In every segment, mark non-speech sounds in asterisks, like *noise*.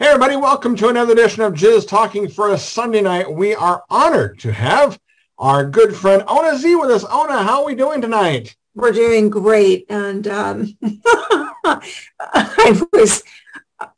Hey, everybody, welcome to another edition of Jizz Talking for a Sunday night. We are honored to have our good friend Ona Zee with us. Ona, how are we doing tonight? We're doing great. And um, *laughs* I was,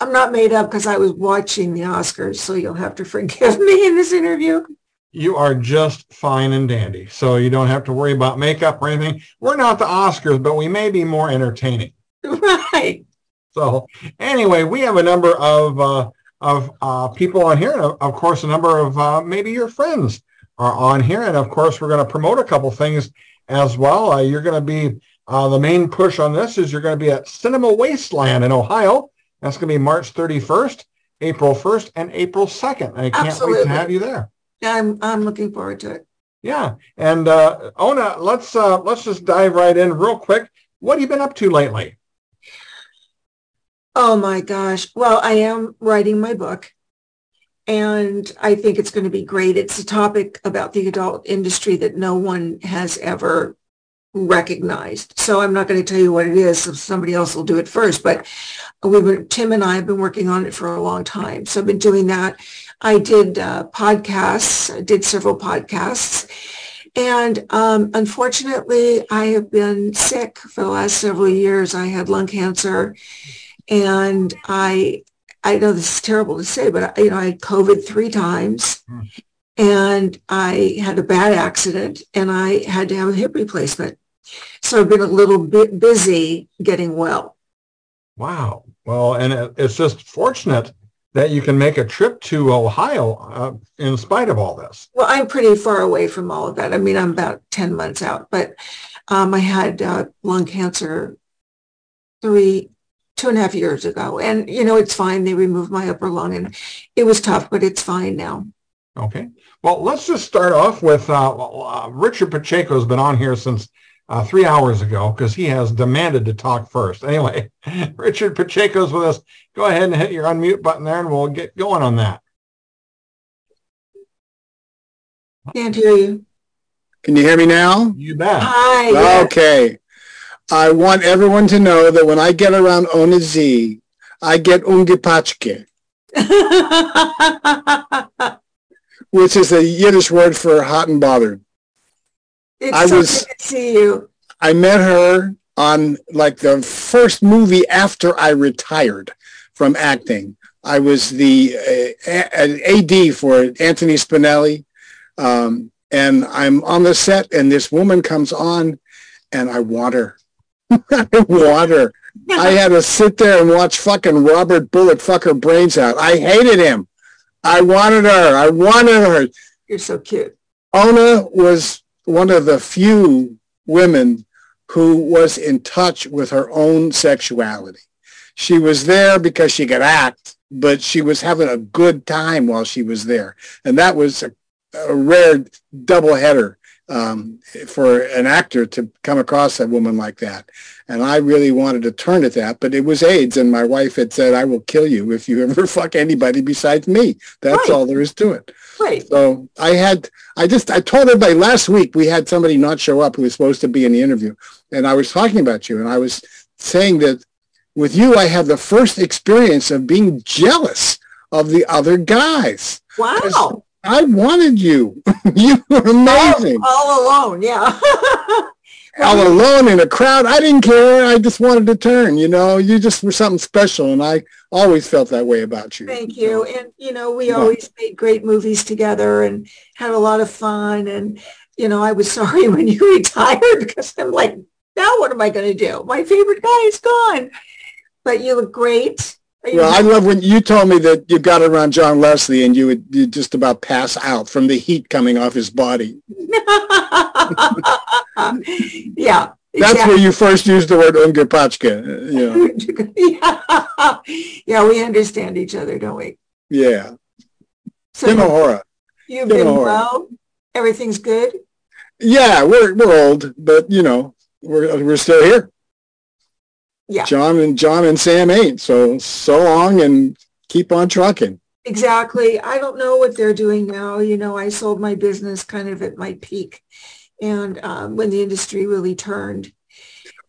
I'm not made up because I was watching the Oscars, so you'll have to forgive me in this interview. You are just fine and dandy, so you don't have to worry about makeup or anything. We're not the Oscars, but we may be more entertaining. *laughs* Right. So anyway, we have a number of uh, of uh, people on here, and of course, a number of uh, maybe your friends are on here, and of course, we're going to promote a couple things as well. Uh, you're going to be uh, the main push on this is you're going to be at Cinema Wasteland in Ohio. That's going to be March 31st, April 1st, and April 2nd. I can't Absolutely. wait to have you there. Yeah, I'm I'm looking forward to it. Yeah, and uh, Ona, let's uh, let's just dive right in real quick. What have you been up to lately? Oh my gosh. Well, I am writing my book and I think it's going to be great. It's a topic about the adult industry that no one has ever recognized. So I'm not going to tell you what it is. So somebody else will do it first. But we've been, Tim and I have been working on it for a long time. So I've been doing that. I did uh, podcasts. I did several podcasts. And um, unfortunately, I have been sick for the last several years. I had lung cancer and I, I know this is terrible to say, but I, you know, I had COVID three times Hmm. and I had a bad accident and I had to have a hip replacement. So I've been a little bit busy getting well. Wow. Well, and it's just fortunate that you can make a trip to Ohio uh, in spite of all this. Well, I'm pretty far away from all of that. I mean, I'm about 10 months out, but um, I had uh, lung cancer three, two and a half years ago. And, you know, it's fine. They removed my upper lung and it was tough, but it's fine now. Okay. Well, let's just start off with uh, uh, Richard Pacheco has been on here since uh, three hours ago because he has demanded to talk first. *laughs* Anyway, Richard Pacheco's with us. Go ahead and hit your unmute button there and we'll get going on that. Can't hear you. Can you hear me now? You bet. Hi. yeah. Okay. I want everyone to know that when I get around Ona Zee, I get ungepachke, *laughs* which is a Yiddish word for hot and bothered. it's I so was- good to see you. I met her on like the first movie after I retired from acting. I was the uh, a- AD for Anthony Spinelli. Um, and I'm on the set and this woman comes on and I want her. *laughs* I want her. I had to sit there and watch fucking Robert Bullet fuck her brains out. I hated him. I wanted her. I wanted her. You're so cute. Ona was one of the few women who was in touch with her own sexuality. She was there because she could act, but she was having a good time while she was there. And that was a, a rare double header um, for an actor to come across a woman like that. And I really wanted to turn at that, but it was AIDS. And my wife had said, I will kill you if you *laughs* ever fuck anybody besides me. That's Right. all there is to it. Right. So I had, I just, I told everybody last week we had somebody not show up who was supposed to be in the interview. And I was talking about you and I was saying that with you, I had the first experience of being jealous of the other guys. Wow. I wanted you. *laughs* you were amazing. All, all alone. Yeah. *laughs* All alone in a crowd. I didn't care. I just wanted to turn, you know, you just were something special. And I always felt that way about you. Thank you. And, you know, we Yeah. always made great movies together and had a lot of fun. And, you know, I was *laughs* sorry when you retired because I'm like, now what am I going to do? My favorite guy is gone. But you look great. Well, I love when you told me that you got around John Leslie and you would you just about pass out from the heat coming off his body. *laughs* yeah. That's where you first used the word ungepachka. Uh, you know, yeah. *laughs* yeah, we understand each other, don't we? yeah. So you've been well. Everything's good. Yeah, we're we're old, but you know, we're we're still here. Yeah. John and John and Sam ain't. So so long and keep on trucking. Exactly. I don't know what they're doing now. You know, I sold my business kind of at my peak, and um, when the industry really turned.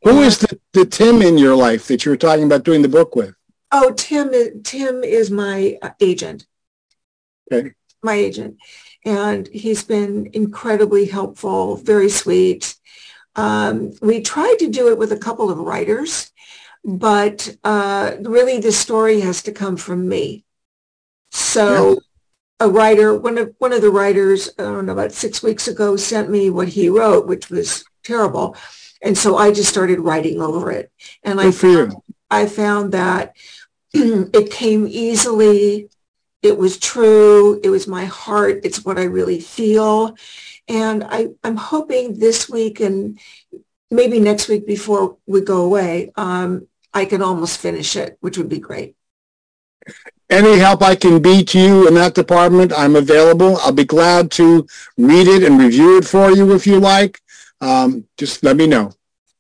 Who is the, the Tim in your life that you were talking about doing the book with? Oh, Tim, Tim is my agent. Okay. My agent. And he's been incredibly helpful, very sweet. Um, we tried to do it with a couple of writers, but uh, really the story has to come from me. So yeah. a writer, one of one of the writers, I don't know, about six weeks ago sent me what he wrote, which was terrible. And so I just started writing over it. And I found, I found that *clears throat* it came easily. It was true. It was my heart. It's what I really feel. And I, I'm hoping this week and maybe next week before we go away, um, I can almost finish it, which would be great. Any help I can be to you in that department, I'm available. I'll be glad to read it and review it for you if you like. Um, just let me know.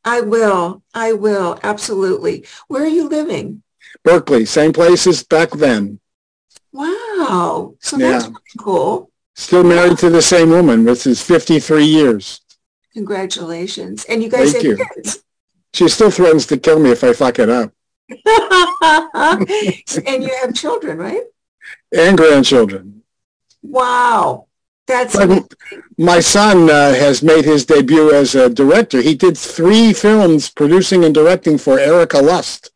I will. I will. Absolutely. Where are you living? Berkeley, same place as back then. Wow. So yeah. that's cool. Still married to the same woman. This is 53 years. Congratulations. And you guys Thank have you. kids. She still threatens to kill me if I fuck it up. *laughs* and you have children, right? And grandchildren. Wow. That's my son uh, has made his debut as a director. He did three films producing and directing for Erika Lust.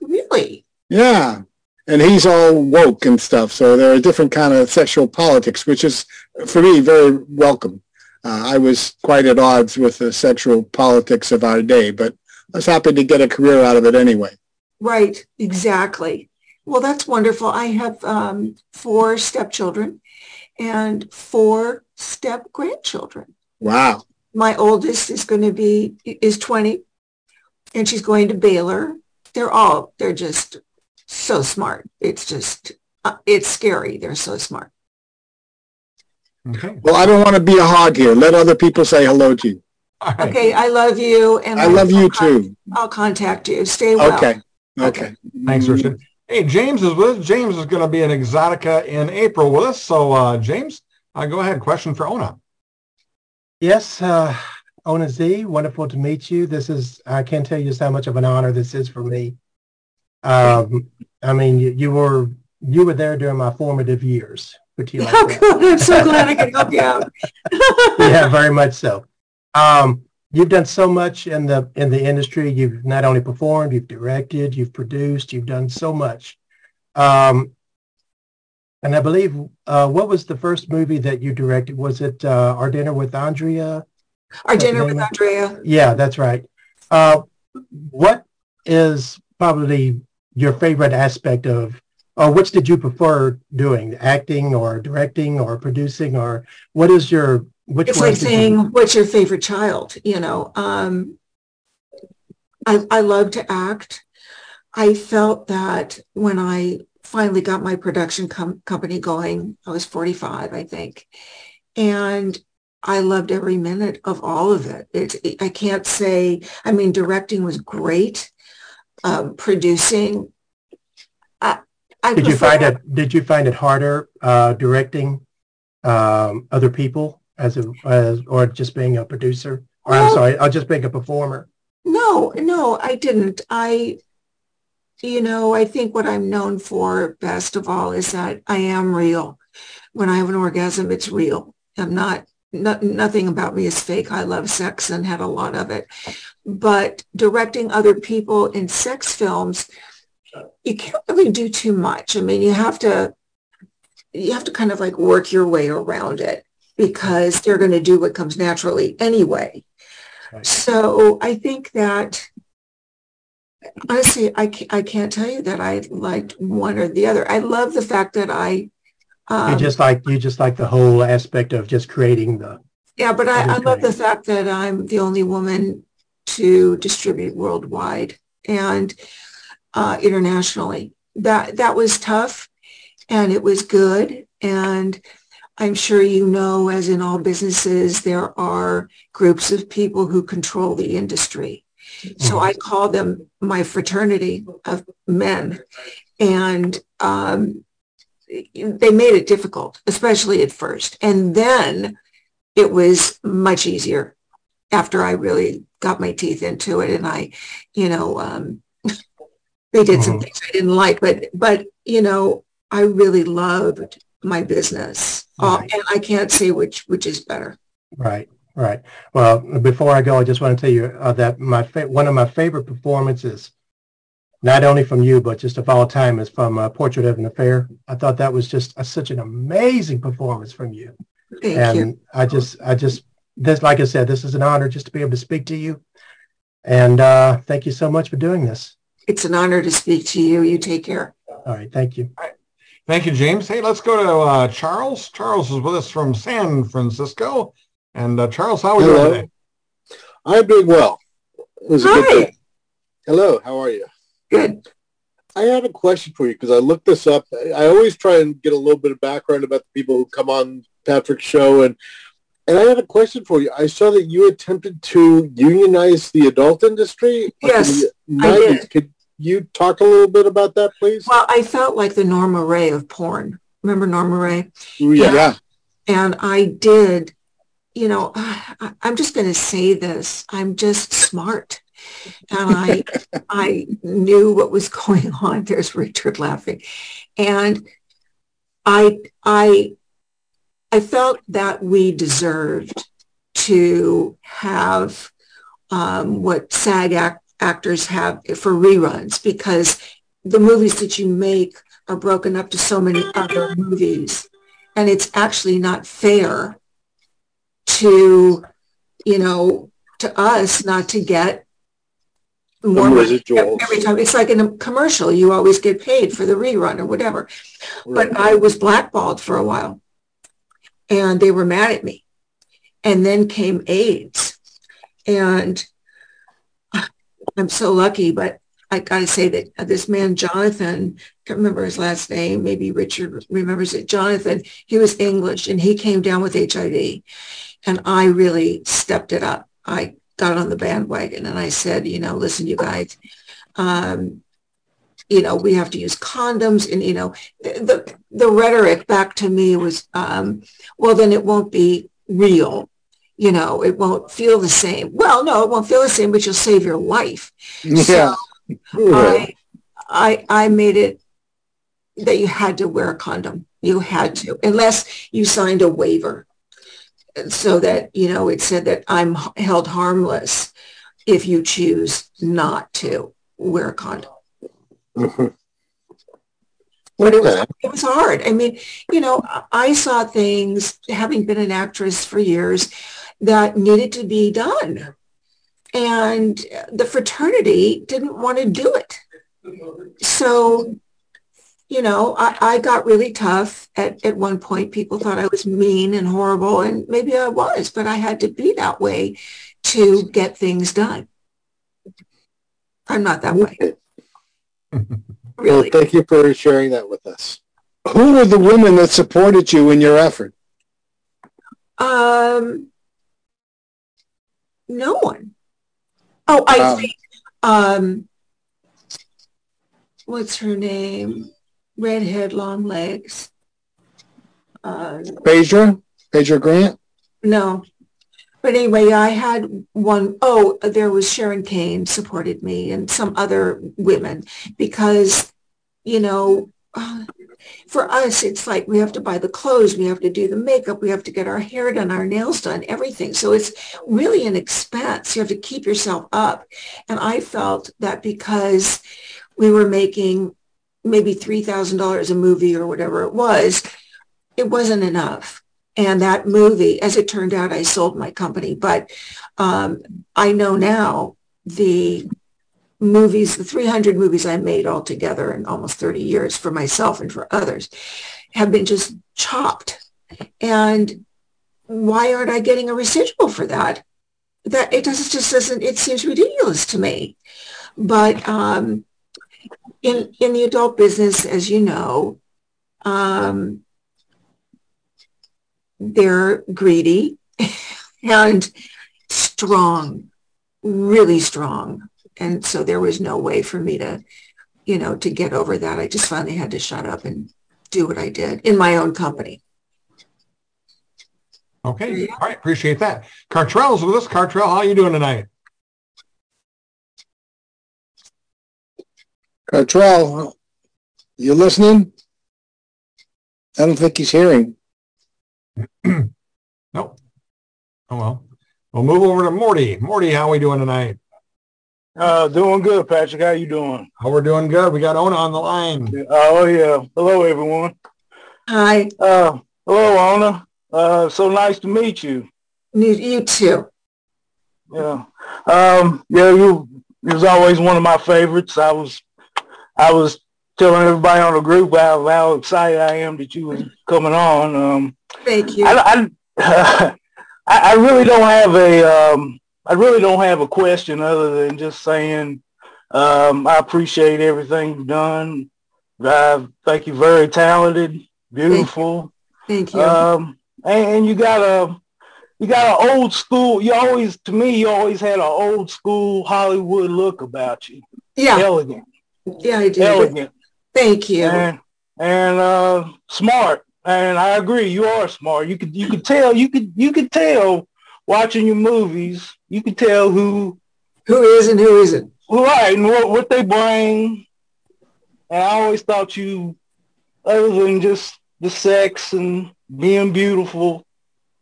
Really? Yeah and he's all woke and stuff. So there are different kind of sexual politics, which is for me very welcome. Uh, I was quite at odds with the sexual politics of our day, but I was happy to get a career out of it anyway. Right, exactly. Well, that's wonderful. I have um, four stepchildren and four step grandchildren. Wow. My oldest is going to be is 20 and she's going to Baylor. They're all they're just so smart. It's just, uh, it's scary. They're so smart. Okay. Well, I don't want to be a hog here. Let other people say hello to you. Right. Okay, I love you, and I love you too. I'll contact you. Stay well. Okay. Okay. okay. Thanks, Richard. Hey, James is with us. James is going to be in Exotica in April with us. So, uh, James, uh, go ahead. Question for Ona. Yes, uh, Ona Zee. Wonderful to meet you. This is I can't tell you just how much of an honor this is for me. Um, I mean, you, you, were you were there during my formative years. Put you like oh, good. I'm so glad I could help you out. *laughs* yeah, very much so. Um, you've done so much in the in the industry. You've not only performed, you've directed, you've produced, you've done so much. Um, and I believe, uh, what was the first movie that you directed? Was it uh, Our Dinner with Andrea? Our Dinner with Andrea. Yeah, that's right. Uh, what is probably your favorite aspect of or which did you prefer doing acting or directing or producing or what is your which it's like saying you... what's your favorite child you know um, I, I love to act i felt that when i finally got my production com- company going i was 45 i think and i loved every minute of all of it. it i can't say i mean directing was great um, producing I did you find it? Did you find it harder uh, directing um, other people as a as or just being a producer? Or I'm sorry, I'll just being a performer. No, no, I didn't. I, you know, I think what I'm known for best of all is that I am real. When I have an orgasm, it's real. I'm not. No, nothing about me is fake. I love sex and had a lot of it. But directing other people in sex films, you can't really do too much. I mean, you have to you have to kind of like work your way around it because they're going to do what comes naturally anyway. Right. So I think that honestly, I, I can't tell you that I liked one or the other. I love the fact that I. Um, you just like you just like the whole aspect of just creating the. Yeah, but I, I love the fact that I'm the only woman to distribute worldwide, and uh, internationally. That that was tough, and it was good. And I'm sure you know, as in all businesses, there are groups of people who control the industry. So I call them my fraternity of men, and um, they made it difficult, especially at first. And then it was much easier after I really got my teeth into it and I, you know, um, They did some things I didn't like, but but you know, I really loved my business, uh, and I can't say which which is better. Right, right. Well, before I go, I just want to tell you uh, that my fa- one of my favorite performances, not only from you, but just of all time, is from uh, Portrait of an Affair. I thought that was just a, such an amazing performance from you. Thank and you. I just, I just, this, like I said, this is an honor just to be able to speak to you. And uh, thank you so much for doing this. It's an honor to speak to you. You take care. All right, thank you. Thank you, James. Hey, let's go to uh, Charles. Charles is with us from San Francisco. And uh, Charles, how are you doing today? I'm doing well. It was a good Hi. Hello, how are you? Good. I had a question for you because I looked this up. I I always try and get a little bit of background about the people who come on Patrick's show, and and I had a question for you. I saw that you attempted to unionize the adult industry. like in Yes, I did. Could you talk a little bit about that, please? Well, I felt like the Norma Rae of porn. Remember Norma Rae? Yeah. Yeah. And I did, you know, I, I'm just going to say this. I'm just smart. And I, *laughs* I knew what was going on. There's Richard laughing. And I, I, I felt that we deserved to have um, what SAG act, actors have for reruns because the movies that you make are broken up to so many other movies and it's actually not fair to you know to us not to get more residuals. every time it's like in a commercial you always get paid for the rerun or whatever Right. but i was blackballed for a while and they were mad at me. And then came aids. And i'm so lucky but i gotta say that this man jonathan I can't remember his last name maybe richard remembers it jonathan he was english and he came down with hiv and i really stepped it up. I got on the bandwagon and i said you know listen you guys um, you know we have to use condoms and you know the the, rhetoric back to me was um, well then it won't be real you know it won't feel the same well no it won't feel the same but you'll save your life Yeah. Right. I, I I made it that you had to wear a condom. You had to, unless you signed a waiver, so that you know it said that I'm held harmless if you choose not to wear a condom. Mhm. *laughs* But it was it was hard. I mean, you know, I- saw things having been an actress for years that needed to be done. And the fraternity didn't want to do it. So, you know, I, I got really tough at, at one point. People thought I was mean and horrible, and maybe I was, but I had to be that way to get things done. I'm not that way, really. thank you for sharing that with us. Who were the women that supported you in your effort? Um, no one. Oh, I Wow. think, um, what's her name? Redhead, long legs. Uh, Phaedra? Phaedra Grant? no. But anyway, I had one, oh, there was Sharon Kane supported me and some other women because, you know, for us, it's like we have to buy the clothes, we have to do the makeup, we have to get our hair done, our nails done, everything. So it's really an expense. You have to keep yourself up. And I felt that because we were making maybe $3,000 a movie or whatever it was, it wasn't enough. And that movie, as it turned out, I sold my company. But um, I know now the movies, the 300 movies I made altogether in almost 30 years for myself and for others have been just chopped. And why aren't I getting a residual for that? That it doesn't just doesn't, it seems ridiculous to me. But um, in, in the adult business, as you know, um, they're greedy and strong, really strong. And so there was no way for me to, you know, to get over that. I just finally had to shut up and do what I did in my own company. Okay. All right. Appreciate that. Cartrell's with us. Cartrell, how are you doing tonight? Cartrell, you listening? I don't think he's hearing. *clears throat* nope. Oh well. We'll move over to Morty. Morty, how are we doing tonight? Uh, doing good, Patrick. How you doing? Oh, we're doing good. We got Ona on the line. Oh yeah. Hello, everyone. Hi, Uh, hello, Ona. Uh, so nice to meet you. you, you too. Yeah. Um, yeah, you, you was always one of my favorites. I was, I was telling everybody on the group how, how excited I am that you was coming on. Um, Thank you. I, *laughs* I, I really don't have a, um, I really don't have a question other than just saying, um, I appreciate everything you've done. I think you're very talented, beautiful. Thank you. Um, and, and you got a, you got an old school. You always, to me, you always had an old school Hollywood look about you. yeah, Elegant, yeah, I do. elegant, Thank you. and and uh, smart. And I agree, you are smart. You could you could tell you could you could tell watching your movies. You could tell who Who is and who isn't? who right and what what they bring. And I always thought you, other than just the sex and being beautiful,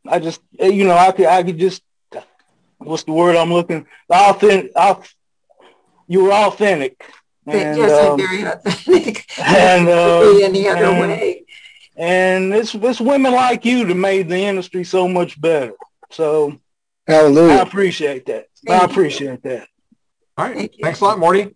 I just you know I could I could just what's the word I'm looking authentic. You were authentic. And, yes, I'm um, very authentic. *laughs* *laughs* and, *laughs* uh, be any other and- way. and it's it's women like you that made the industry so much better. So Hallelujah. I appreciate that. I Thank you. appreciate that. All right. Thank you. Thanks a lot, Morty.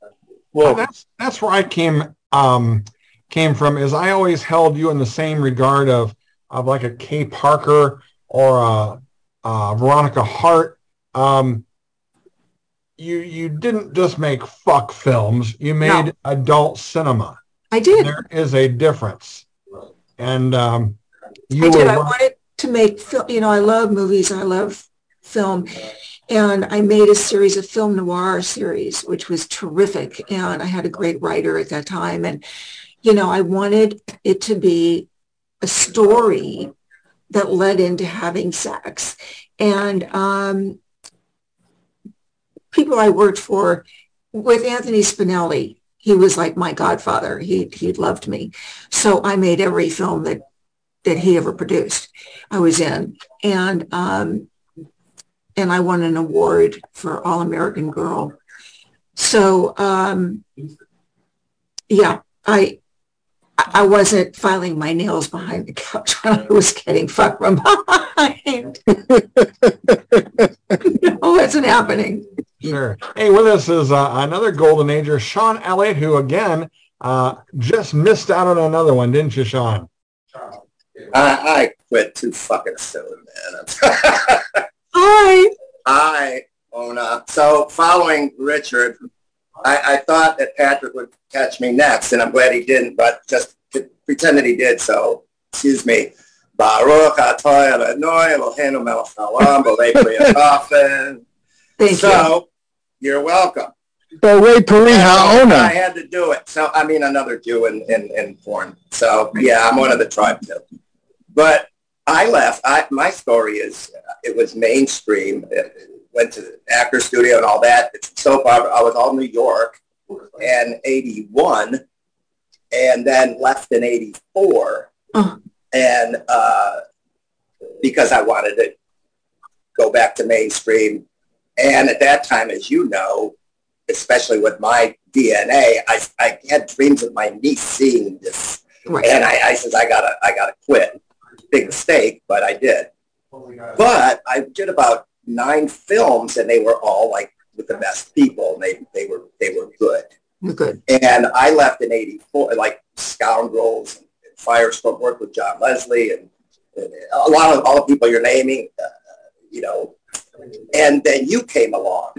Well, Well, that's that's where I came um came from is I always held you in the same regard of of like a Kay Parker or a, a Veronica Hart. Um, you you didn't just make fuck films. You made No. adult cinema. I did. There is a difference, and um, you I did. were I wanted to make film. You know, I love movies. I love film, and I made a series of film noir series, which was terrific. And I had a great writer at that time, and you know, I wanted it to be a story that led into having sex, and um, people I worked for with Anthony Spinelli. He was like my godfather. He he loved me, so I made every film that that he ever produced. I was in, and um, and I won an award for All American Girl. So um, yeah, I I wasn't filing my nails behind the couch *laughs* when I was getting fucked from behind. *laughs* no, it wasn't happening. Sure. Hey, with us is uh, another Golden Ager, Sean Elliot, who again uh, just missed out on another one, didn't you, Sean? I, I quit too fucking soon, man. *laughs* Hi. I own up. So following Richard, I, I thought that Patrick would catch me next, and I'm glad he didn't, but just pretend that he did. So, excuse me. Baruch atoi Adonai Eloheinu melech haolam b'lei pri ha'chafen. Thank you. So, you're welcome. So Ray Pariha I had to do it. So, I mean, another Jew in, in, in porn. So, yeah, I'm one of the tribe too. But I left. I, my story is, uh, it was mainstream. It went to the actor studio and all that. It's soap opera. I was all New York and 81 and then left in 84. Oh. And uh, because I wanted to go back to mainstream. And at that time, as you know, especially with my DNA, I, I had dreams of my niece seeing this. Right. And I, I says, I gotta, I gotta quit. Big mistake, but I did. But I did about nine films and they were all like with the best people. They, they were, they were good. Good. And I left in 84, like Scoundrels and Firestorm, worked with John Leslie and, and a lot of all the people you're naming, uh, you know. And then you came along.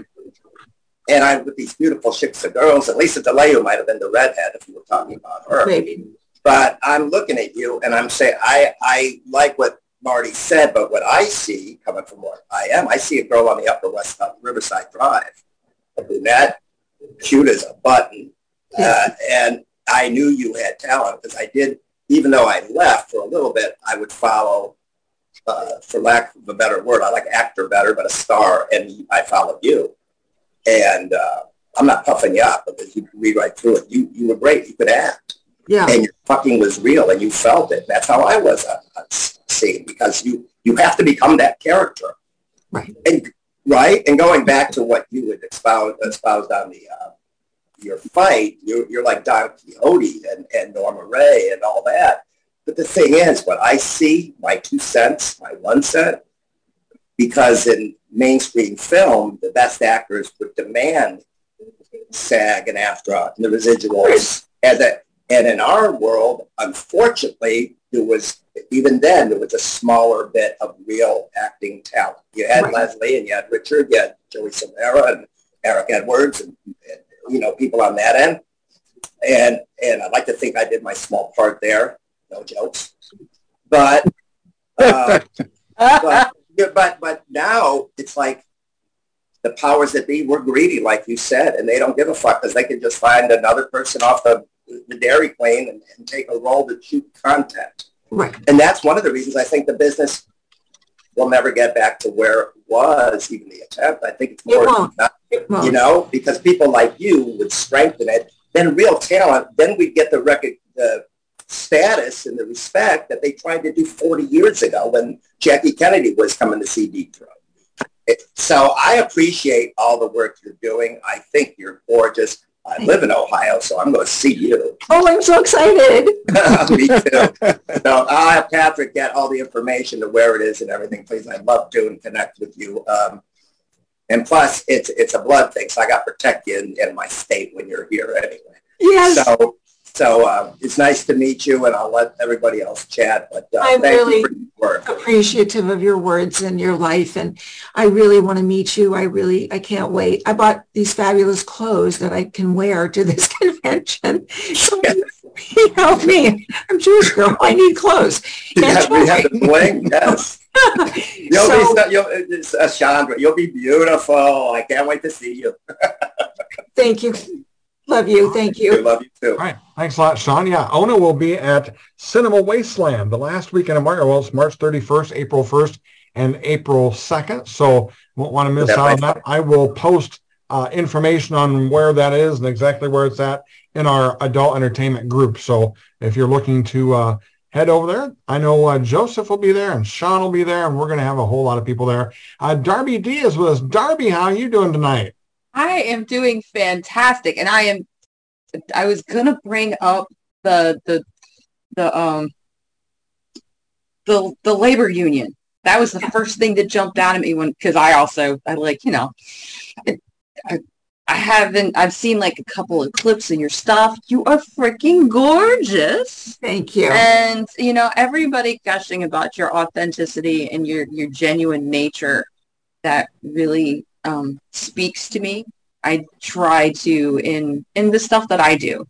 And I with these beautiful chicks and girls, and Lisa De Leeuw might have been the redhead if you were talking about her. Maybe. But I'm looking at you and I'm saying, I, I like what Marty said, but what I see coming from where I am, I see a girl on the Upper West uh, Riverside Drive, a brunette, cute as a button. Uh, and I knew you had talent because I did, even though I left for a little bit, I would follow, uh, for lack of a better word, I like actor better, but a star, and I followed you. And uh, I'm not puffing you up because you can read right through it. You you were great. You could act. Yeah. And your fucking was real and you felt it. That's how I was on, on scene because you you have to become that character. Right. And right. And going back to what you would espouse espoused on the uh, your fight, you're, you're like Don Quixote and, and Norma Rae and all that. But the thing is, what I see, my two cents, my one cent, because in mainstream film, the best actors would demand SAG and AFTRA and the residuals. And, that, and in our world, unfortunately, there was, even then, there was a smaller bit of real acting talent. You had Right. Leslie and you had Richard, you had Joey Silvera and Eric Edwards and, and, you know, people on that end. And, and I'd like to think I did my small part there. No jokes. But, uh, *laughs* but, but but now it's like the powers that be were greedy, like you said, and they don't give a fuck because they can just find another person off the, the dairy plane and, and take a role to shoot content. Right. And that's one of the reasons I think the business will never get back to where it was, even the attempt. I think it's It won't. not- It won't. you know, because people like you would strengthen it. Then real talent, then we get the record, the status and the respect that they tried to do 40 years ago when Jackie Kennedy was coming to see Deep Throat. So I appreciate all the work you're doing. I think you're gorgeous. I live in Ohio, so I'm going to see you. Oh, I'm so excited. *laughs* *laughs* Me too. So I'll have Patrick get all the information to where it is and everything, please. I'd love to and connect with you. Um, and plus, it's it's a blood thing, so I got to protect you in, in my state when you're here anyway. Yes. So, so uh, it's nice to meet you, and I'll let everybody else chat. But uh, I'm really- you for your work. appreciative of your words and your life and I really want to meet you. I really I can't wait. I bought these fabulous clothes that I can wear to this *laughs* convention. So you help me. I'm Jewish girl. I need clothes. You have, you have the bling, yes. *laughs* you'll So- be, you'll, uh, Chandra, you'll be beautiful. I can't wait to see you. *laughs* Thank you. Love you. Thank I you. love you too. All right. Thanks a lot, Sean. Yeah, Ona will be at Cinema Wasteland the last weekend of March. Well, it's March 31st, April 1st, and April 2nd. So won't want to miss That out on might- that. I will post uh, information on where that is and exactly where it's at in our adult entertainment group. So if you're looking to uh, head over there, I know uh, Joseph will be there and Sean will be there, and we're going to have a whole lot of people there. Uh, Darby Dee is with us. Darby, how are you doing tonight? I am doing fantastic, and I am. I was gonna bring up the the the um the the labor union. That was the first thing that jumped out at me when because I also I like you know I, I I haven't I've seen like a couple of clips of your stuff. You are freaking gorgeous. Thank you. And you know, everybody gushing about your authenticity and your your genuine nature that really um, speaks to me. I try to in in the stuff that I do,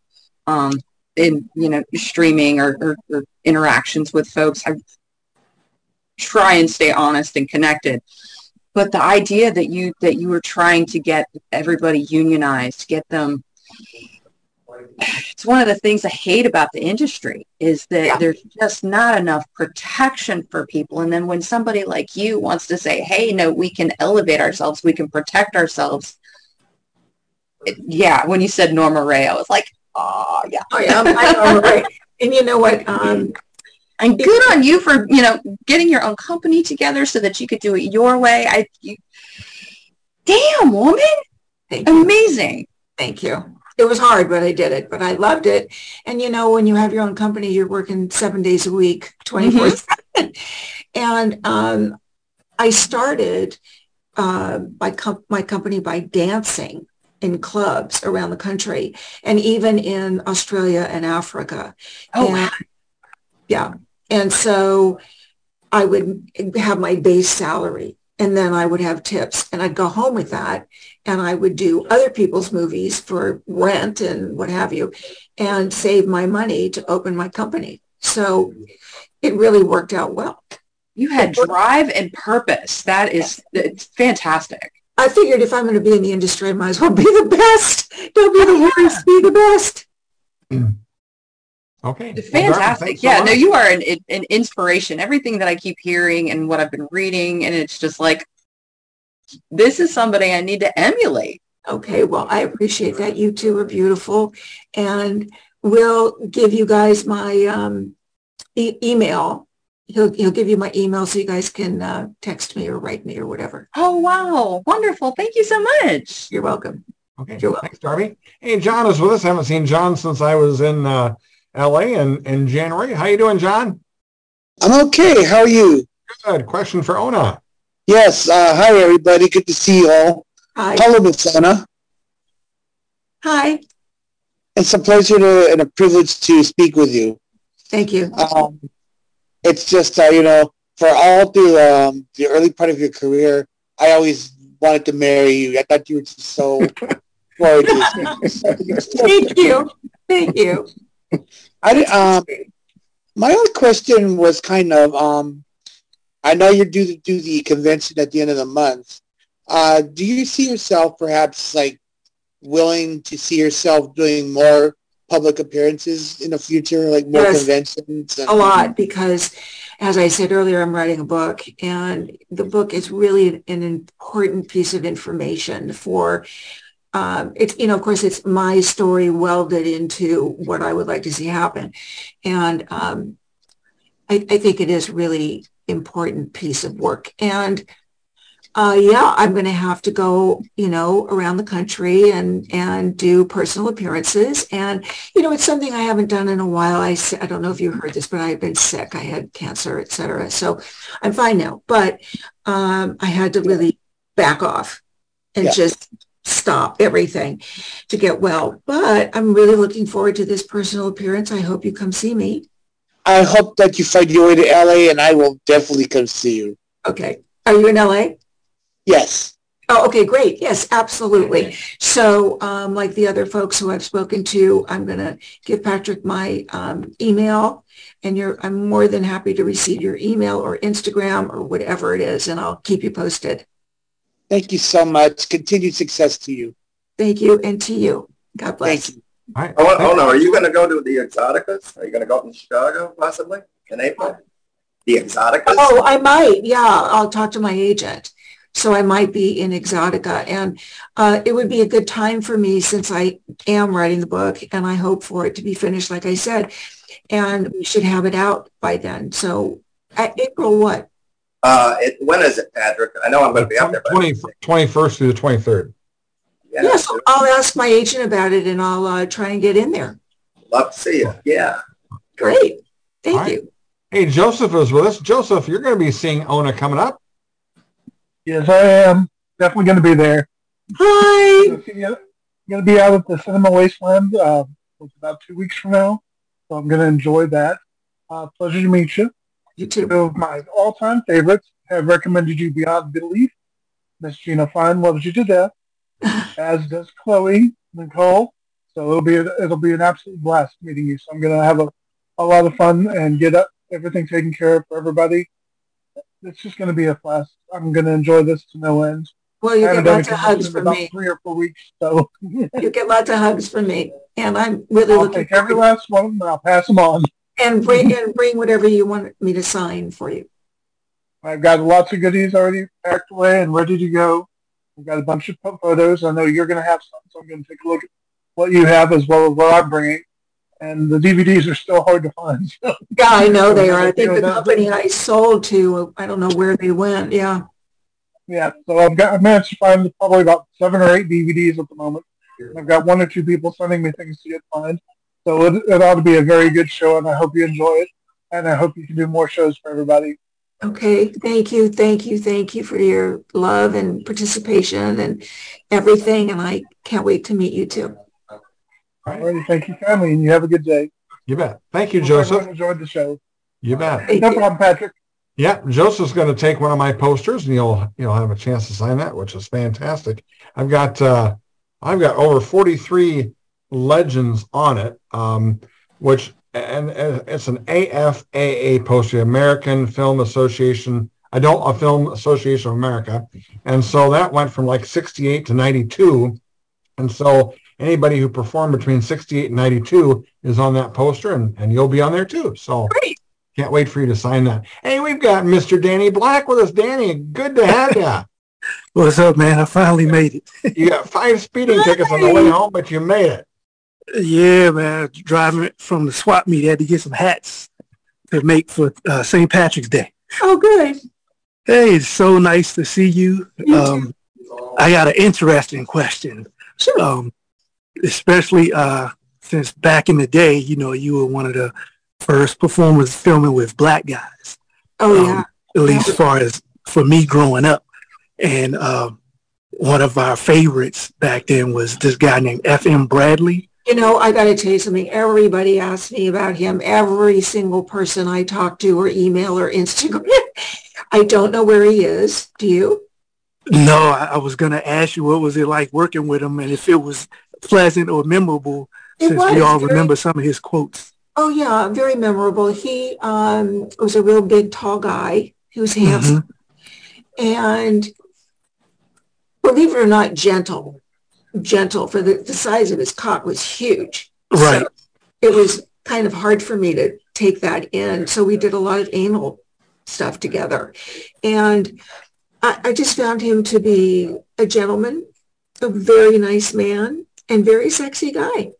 um, in you know streaming or, or, or interactions with folks. I try and stay honest and connected. But the idea that you that you were trying to get everybody unionized, get them it's one of the things I hate about the industry is that Yeah. there's just not enough protection for people. And then when somebody like you wants to say, hey, no, we can elevate ourselves, we can protect ourselves. It, yeah, when you said Norma Rae, I was like, oh, yeah. Oh, yeah, I know, right. And you know what? Um, And good on you for, you know, getting your own company together so that you could do it your way. I, you, damn, woman, thank you. amazing. Thank you. It was hard, but I did it. But I loved it. And you know, when you have your own company, you're working seven days a week, 24 7. And um, I started uh, my, com- my company by dancing in clubs around the country and even in Australia and Africa. Oh, And- wow. Yeah. And so I would have my base salary and then I would have tips and I'd go home with that and I would do other people's movies for rent and what have you and save my money to open my company. So it really worked out well. You had drive and purpose. That is it's fantastic. I figured if I'm going to be in the industry, I might as well be the best. Don't be the worst, be the best. *clears throat* Okay. Well, Darby, Fantastic. so yeah, no, you are an, an inspiration. Everything that I keep hearing and what I've been reading, and it's just like, this is somebody I need to emulate. Okay, well, I appreciate that. You two are beautiful. And we'll give you guys my um, e- email. He'll, he'll give you my email so you guys can uh, text me or write me or whatever. Oh, wow. Wonderful. Thank you so much. You're welcome. Okay, You're welcome. thanks, Darby. Hey, John is with us. I haven't seen John since I was in uh, L.A. in, in January. How you doing, John? I'm okay. How are you? Good. Question for Ona. Yes. Uh, hi, everybody. Good to see you all. Hi. Hello, Miss Anna. Hi. It's a pleasure to, and a privilege to speak with you. Thank you. Um, it's just, uh, you know, for all through um, the early part of your career, I always wanted to marry you. I thought you were just so *laughs* gorgeous. Thank you. Thank you. I um, my only question was kind of, um, I know you're due to do the convention at the end of the month. Uh, do you see yourself perhaps like willing to see yourself doing more public appearances in the future, like more Yes. conventions? And, a lot because as I said earlier, I'm writing a book and the book is really an important piece of information for um, it's, you know, of course, it's my story welded into what I would like to see happen. And um, I, I think it is really important piece of work. And uh, yeah, I'm going to have to go, you know, around the country and and do personal appearances. And you know, it's something I haven't done in a while. I I don't know if you heard this, but I've been sick. I had cancer, etc. So I'm fine now. But um, I had to really back off and Yeah. just stop everything to get well. But I'm really looking forward to this personal appearance. I hope you come see me. I hope that you find your way to LA and I will definitely come see you. Okay. Are you in LA? Yes. Oh, okay, great. Yes, absolutely. So, um, like the other folks who I've spoken to, I'm going to give Patrick my um, email, and you're. I'm more than happy to receive your email or Instagram or whatever it is, and I'll keep you posted. Thank you so much. Continued success to you. Thank you, and to you. God bless. Thank you. All right. Oh, oh no, are you going to go to the Exoticas? Are you going to go out in Chicago possibly in April? The Exoticas? Oh, I might. Yeah, I'll talk to my agent. So I might be in Exotica, and uh, it would be a good time for me since I am writing the book, and I hope for it to be finished, like I said, and we should have it out by then. So at April, what? Uh, it, when is it, Patrick? I know I'm going to be out there. but- 20, 21st through the 23rd. Yeah, Yes, I'll ask my agent about it, and I'll uh, try and get in there. love to see you. Yeah. Great. Thank All right. you. Hey, Joseph is with us. Joseph, you're going to be seeing Ona coming up. Yes, I am. Definitely going to be there. Hi. I'm going to be out at the Cinema Wasteland uh, it's about two weeks from now. So I'm going to enjoy that. Uh, pleasure to meet you. You too. Two of my all-time favorites have recommended you beyond belief. Miss Gina Fine loves you to death, as does Chloe Nicole. So it'll be it'll be an absolute blast meeting you. So I'm going to have a, a lot of fun and get up, everything taken care of for everybody. It's just going to be a blast. I'm going to enjoy this to no end. Well, you get haven't done a lots of hugs from me. three or four weeks, so *laughs* You get lots of hugs from me, and I'm really I'll looking take every last one and I'll pass them on. and bring and bring whatever you want me to sign for you. I've got lots of goodies already packed away and ready to go. I've got a bunch of photos. I know you're going to have some, so I'm going to take a look at what you have as well as what I'm bringing. And the DVDs are still hard to find. *laughs* So Yeah, I know they are. I *laughs* think the company I sold to, I don't know where they went. Yeah. yeah, so I've got I managed to find probably about seven or eight DVDs at the moment. I've got one or two people sending me things to get find. So it, it ought to be a very good show, and I hope you enjoy it. And I hope you can do more shows for everybody. Okay. Thank you. Thank you. Thank you for your love and participation and everything. And I can't wait to meet you too. All right. Thank you kindly, and you have a good day. You bet. Thank you, Hope Joseph. everyone enjoyed the show. You bet. Thank No you. problem, Patrick. Yeah, Joseph's going to take one of my posters, and you'll you'll have a chance to sign that, which is fantastic. I've got uh, I've got over forty three legends on it, um, which and, and it's an AFAA poster, American Film Association, Adult uh, Film Association of America, and so that went from like sixty eight to ninety two, and so anybody who performed between sixty eight and ninety two is on that poster, and and you'll be on there too. So. Great. Can't wait for you to sign that. Hey, we've got Mr. Danny Blaq with us. Danny, good to have you. What's up, man? I finally made it. you got five speeding tickets on the way home, but you made it. Yeah, man. Driving from the swap meet, I had to get some hats to make for uh, St. Patrick's Day. Oh, good. Hey, it's so nice to see you. Um, I got an interesting question. Sure. Um, especially uh, since back in the day, you know, you were one of the first performers filming with black guys. Oh, um, yeah. At least as far as for me growing up. And uh, one of our favorites back then was this guy named F.M. Bradley. You know, I got to tell you something. Everybody asked me about him. Every single person I talk to or email or Instagram. *laughs* I don't know where he is. Do you? No, I, I was going to ask you what was it like working with him and if it was pleasant or memorable it since was, we all very, remember some of his quotes. Oh, yeah, very memorable. He um, was a real big, tall guy. He was handsome. Mm-hmm. And believe it or not, gentle, gentle for the, the size of his cock was huge. Right. So it was kind of hard for me to take that in. So we did a lot of anal stuff together. And I, I just found him to be a gentleman, a very nice man, and very sexy guy.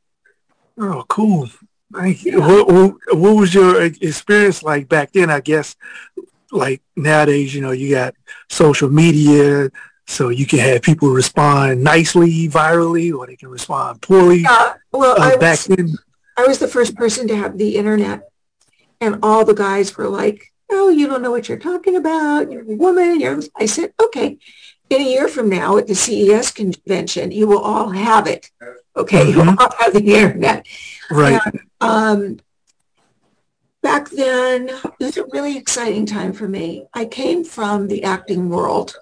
Oh, cool. Yeah. What, what, what was your experience like back then? I guess like nowadays, you know, you got social media, so you can have people respond nicely, virally, or they can respond poorly. Uh, well, uh, I back was, then, I was the first person to have the internet, and all the guys were like, "Oh, you don't know what you're talking about. You're a woman." You're. I said, "Okay." In a year from now, at the CES convention, you will all have it. Okay, mm-hmm. you will all have the internet. Right. And, um, back then, it was a really exciting time for me. I came from the acting world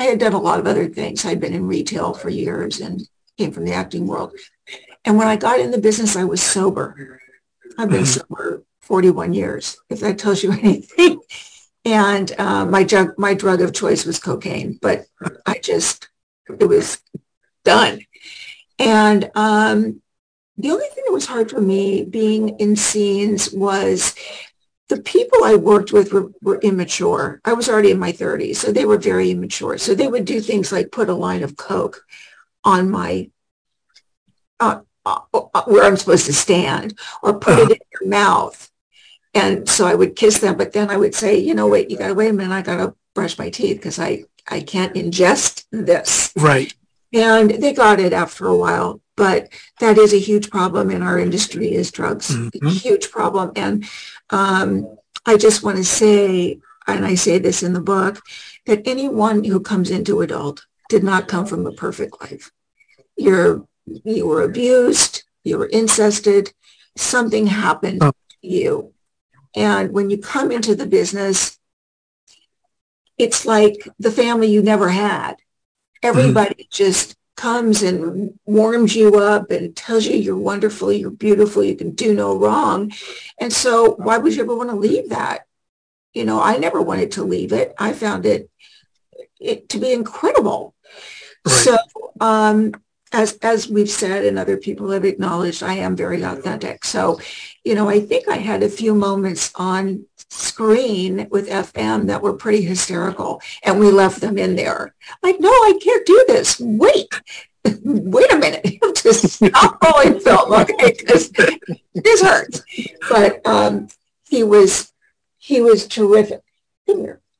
I had done a lot of other things. I'd been in retail for years and came from the acting world. And when I got in the business, I was sober. I've been mm-hmm. sober 41 years, if that tells you *laughs* anything. And uh, my drug, my drug of choice was cocaine, but I just, it was done. And um, the only thing that was hard for me being in scenes was the people I worked with were, were, immature. I was already in my 30s, so they were very immature. So they would do things like put a line of Coke on my, uh, uh, uh where I'm supposed to stand, or put uh-huh. it in your mouth. And so I would kiss them, but then I would say, you know, wait, you got to wait a minute. I got to brush my teeth because I, I can't ingest this. Right. And they got it after a while but that is a huge problem in our industry is drugs mm-hmm. huge problem and um, i just want to say and i say this in the book that anyone who comes into adult did not come from a perfect life you're you were abused you were incested something happened oh. to you and when you come into the business it's like the family you never had mm-hmm. everybody mm. just comes and warms you up and tells you you're wonderful, you're beautiful, you can do no wrong. And so why would you ever want to leave that? You know, I never wanted to leave it. I found it, it to be incredible. Right. So um, as as we've said and other people have acknowledged, I am very authentic. So, you know, I think I had a few moments on screen with FM that were pretty hysterical, and we left them in there. Like, no, I can't do this. Wait, *laughs* wait a minute. *laughs* Just stop rolling film, okay? Because this hurts. But um, he was he was terrific.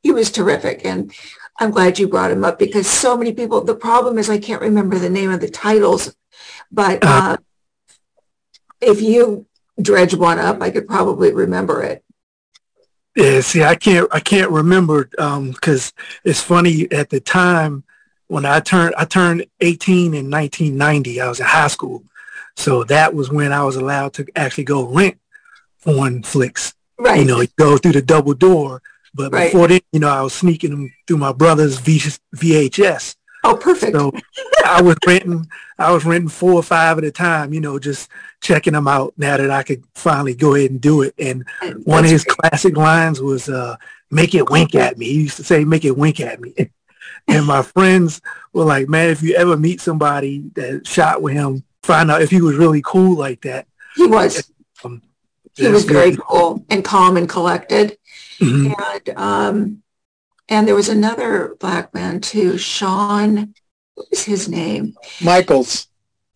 He was terrific, and I'm glad you brought him up because so many people, the problem is I can't remember the name of the titles, but uh, if you dredge one up, I could probably remember it. Yeah, see, I can't, I can't remember because um, it's funny at the time when I turned, I turned 18 in 1990. I was in high school, so that was when I was allowed to actually go rent foreign flicks. Right. You know, go through the double door but right. before then, you know, I was sneaking them through my brother's VHS. Oh, perfect. So I was renting, I was renting four or five at a time, you know, just checking them out now that I could finally go ahead and do it. And That's one of his great. classic lines was, uh, make it wink at me. He used to say, make it wink at me. *laughs* and my friends were like, man, if you ever meet somebody that shot with him, find out if he was really cool like that. He was. Um, he was very cool and calm and collected. Mm-hmm. And um, And there was another black man too, Sean, what was his name? Michaels.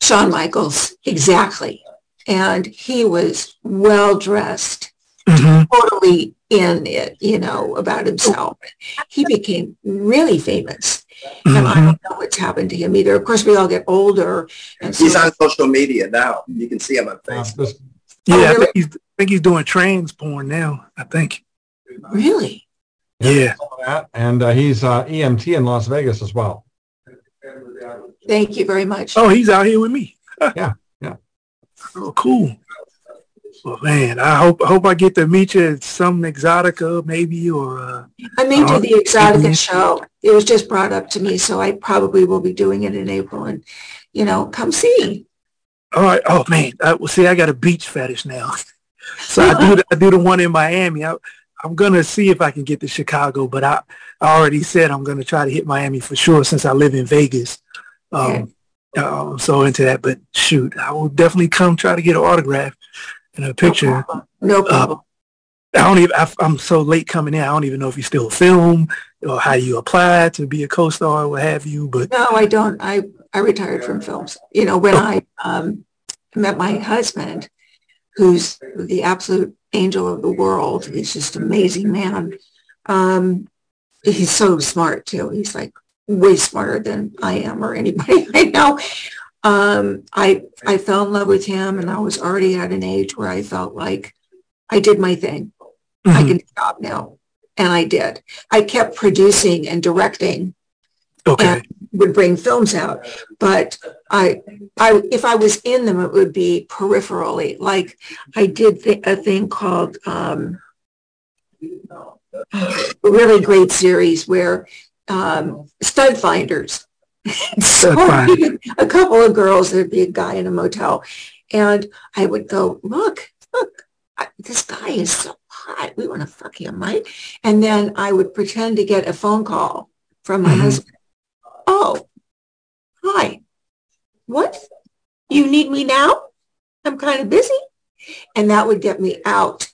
Sean Michaels, exactly. And he was well dressed, Mhm. totally in it, you know, about himself. He became really famous. And I don't know what's happened to him either. Of course, we all get older. And so He's on social media now. You can see him on Facebook. Yeah, I really? think he's I think he's doing trans porn now. I think. Really, Yeah. some and uh, he's uh, EMT in Las Vegas as well. thank you very much. Oh, he's out here with me. Yeah, yeah. Oh, cool. Well, man, I hope I hope I get to meet you at some Exotica, maybe, or uh, I may do Oh, the Exotica show. It was just brought up to me, so I probably will be doing it in April. And, you know, come see. all right. Oh man, I, well, see, I got a beach fetish now, *laughs* so I do *laughs* the, I do the one in Miami. I, I'm gonna see if I can get to Chicago, but I, I already said I'm gonna try to hit Miami for sure since I live in Vegas. Um, uh, I'm so into that, but shoot, I will definitely come try to get an autograph and a picture. No Uh, problem. I don't even. I, I'm so late coming in. I don't even know if you still film or how you apply to be a co-star or what have you. But No, I don't. I, I retired from films. You know, when I um, met my husband, who's the absolute angel of the world, he's just amazing man. Um, he's so smart too. He's like way smarter than I am or anybody *laughs* I know. Um, I I fell in love with him, and I was already at an age where I felt like I did my thing. I Mhm. can stop now, and I did. I kept producing and directing okay, and would bring films out. But I, I, if I was in them, it would be peripherally. Like I did th- a thing called um, a really great series where um, stud finders. *laughs* so *laughs* a couple of girls, there'd be a guy in a motel, and I would go, look, look, I, this guy is so hot. We want to fuck him, right? And then I would pretend to get a phone call from my Mhm. husband. Oh, hi. What? You need me now? I'm kind of busy. And that would get me out.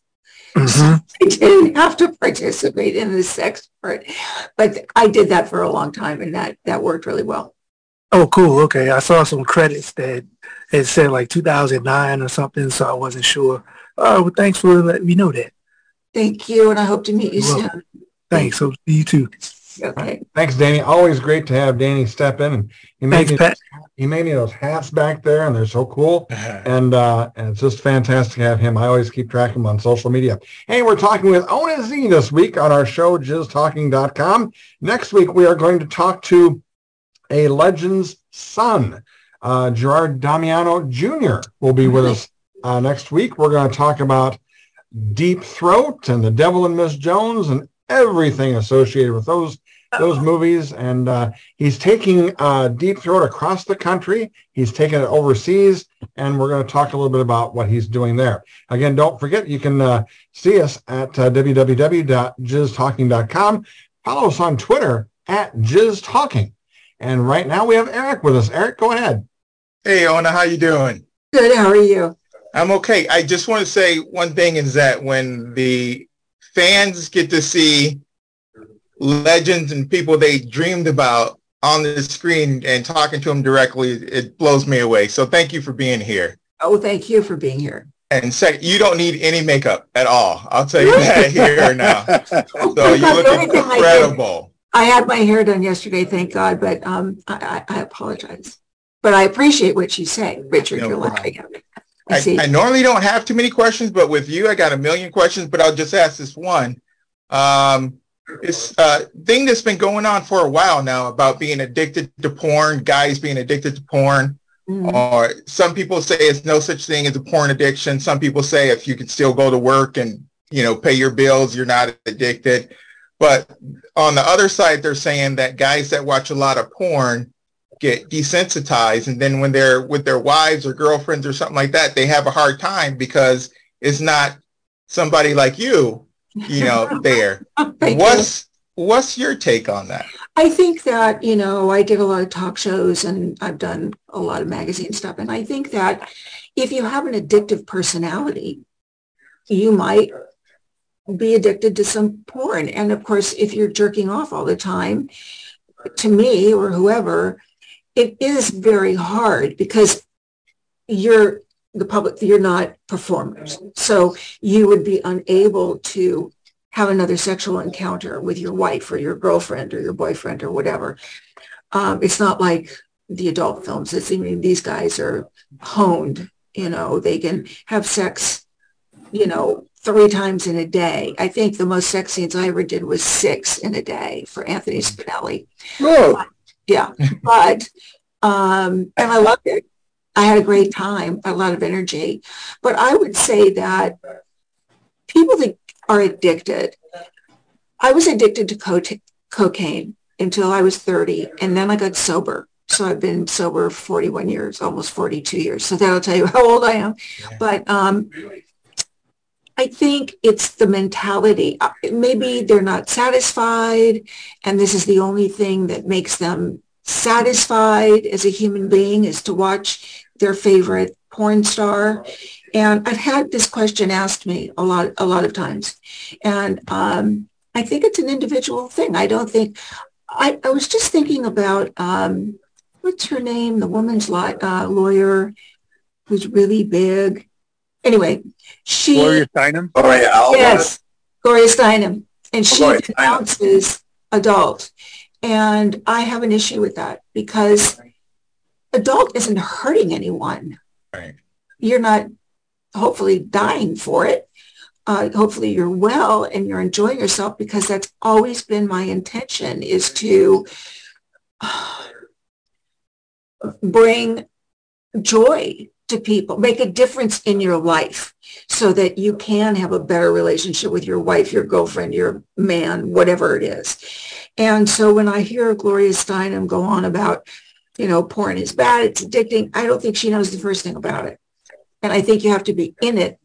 Mhm. *laughs* I didn't have to participate in the sex part, but I did that for a long time and that, that worked really well. oh, cool. Okay, I saw some credits that it said like 2009 or something, so I wasn't sure. Oh, well, thanks for letting me know that. Thank you. And I hope to meet you You're soon. welcome. Thanks. So see you too. Okay. Thanks, Danny. Always great to have Danny step in. And he made Thanks, me, Pat. he made me those hats back there, and they're so cool. And uh, and it's just fantastic to have him. I always keep track of him on social media. Hey, we're talking with Ona Zee this week on our show, jizztalking.com. Next week, we are going to talk to a legend's son, uh, Gerard Damiano Jr. will be with us uh, next week. We're going to talk about Deep Throat and The Devil and Miss Jones and everything associated with those those movies. And uh, he's taking uh, Deep Throat across the country. He's taking it overseas, and we're going to talk a little bit about what he's doing there. Again, don't forget you can uh, see us at uh, www.jizztalking.com. Follow us on Twitter at jizztalking. And right now we have Eric with us. Eric, go ahead. Hey, Ona, how you doing? Good. How are you? I'm okay. I just want to say one thing is that when the fans get to see legends and people they dreamed about on the screen and talking to them directly, it blows me away. So thank you for being here. Oh, thank you for being here. And second, you don't need any makeup at all. I'll tell you that *laughs* here now. So you look I incredible. I had my hair done yesterday, thank God, but um, I, I, apologize. But I appreciate what you say, Richard. No you're problem. laughing at me. I I, normally don't have too many questions, but with you, I got a million questions, but I'll just ask this one. Um, this uh, thing that's been going on for a while now about being addicted to porn, guys being addicted to porn, Mhm. or some people say it's no such thing as a porn addiction. Some people say if you can still go to work and, you know, pay your bills, you're not addicted. But on the other side, they're saying that guys that watch a lot of porn get desensitized. And then when they're with their wives or girlfriends or something like that, they have a hard time because it's not somebody like you, you know, *laughs* there. Thank you. what's what's your take on that? I think that, you know, I did a lot of talk shows and I've done a lot of magazine stuff. And I think that if you have an addictive personality, you might be addicted to some porn. And of course, if you're jerking off all the time, to me or whoever, it is very hard because you're the public, you're not performers. So you would be unable to have another sexual encounter with your wife or your girlfriend or your boyfriend or whatever. Um, it's not like the adult films. It's, I mean, these guys are honed, you know, they can have sex, you know, three times in a day. I think the most sex scenes I ever did was six in a day for Anthony Spinelli. Oh. Yeah. But, um, and I loved it. I had a great time, a lot of energy. But I would say that people that are addicted, I was addicted to co- cocaine until I was 30, and then I got sober. So I've been sober 41 years, almost 42 years. So that'll tell you how old I am. But um, I think it's the mentality. Uh, maybe they're not satisfied, and this is the only thing that makes them satisfied as a human being is to watch their favorite porn star. And I've had this question asked me a lot, a lot of times, and um, I think it's an individual thing. I don't think. I, I was just thinking about um, what's her name? The woman's li- uh, lawyer who's really big. Anyway, she Gloria Steinem. Gloria Yes, Gloria Steinem, and she oh, denounces adult, and I have an issue with that because adult isn't hurting anyone. Right. You're not hopefully dying for it. Uh, hopefully you're well and you're enjoying yourself because that's always been my intention is to uh, bring joy to people, make a difference in your life so that you can have a better relationship with your wife, your girlfriend, your man, whatever it is. And so when I hear Gloria Steinem go on about, you know, porn is bad, it's addicting, I don't think she knows the first thing about it. And I think you have to be in it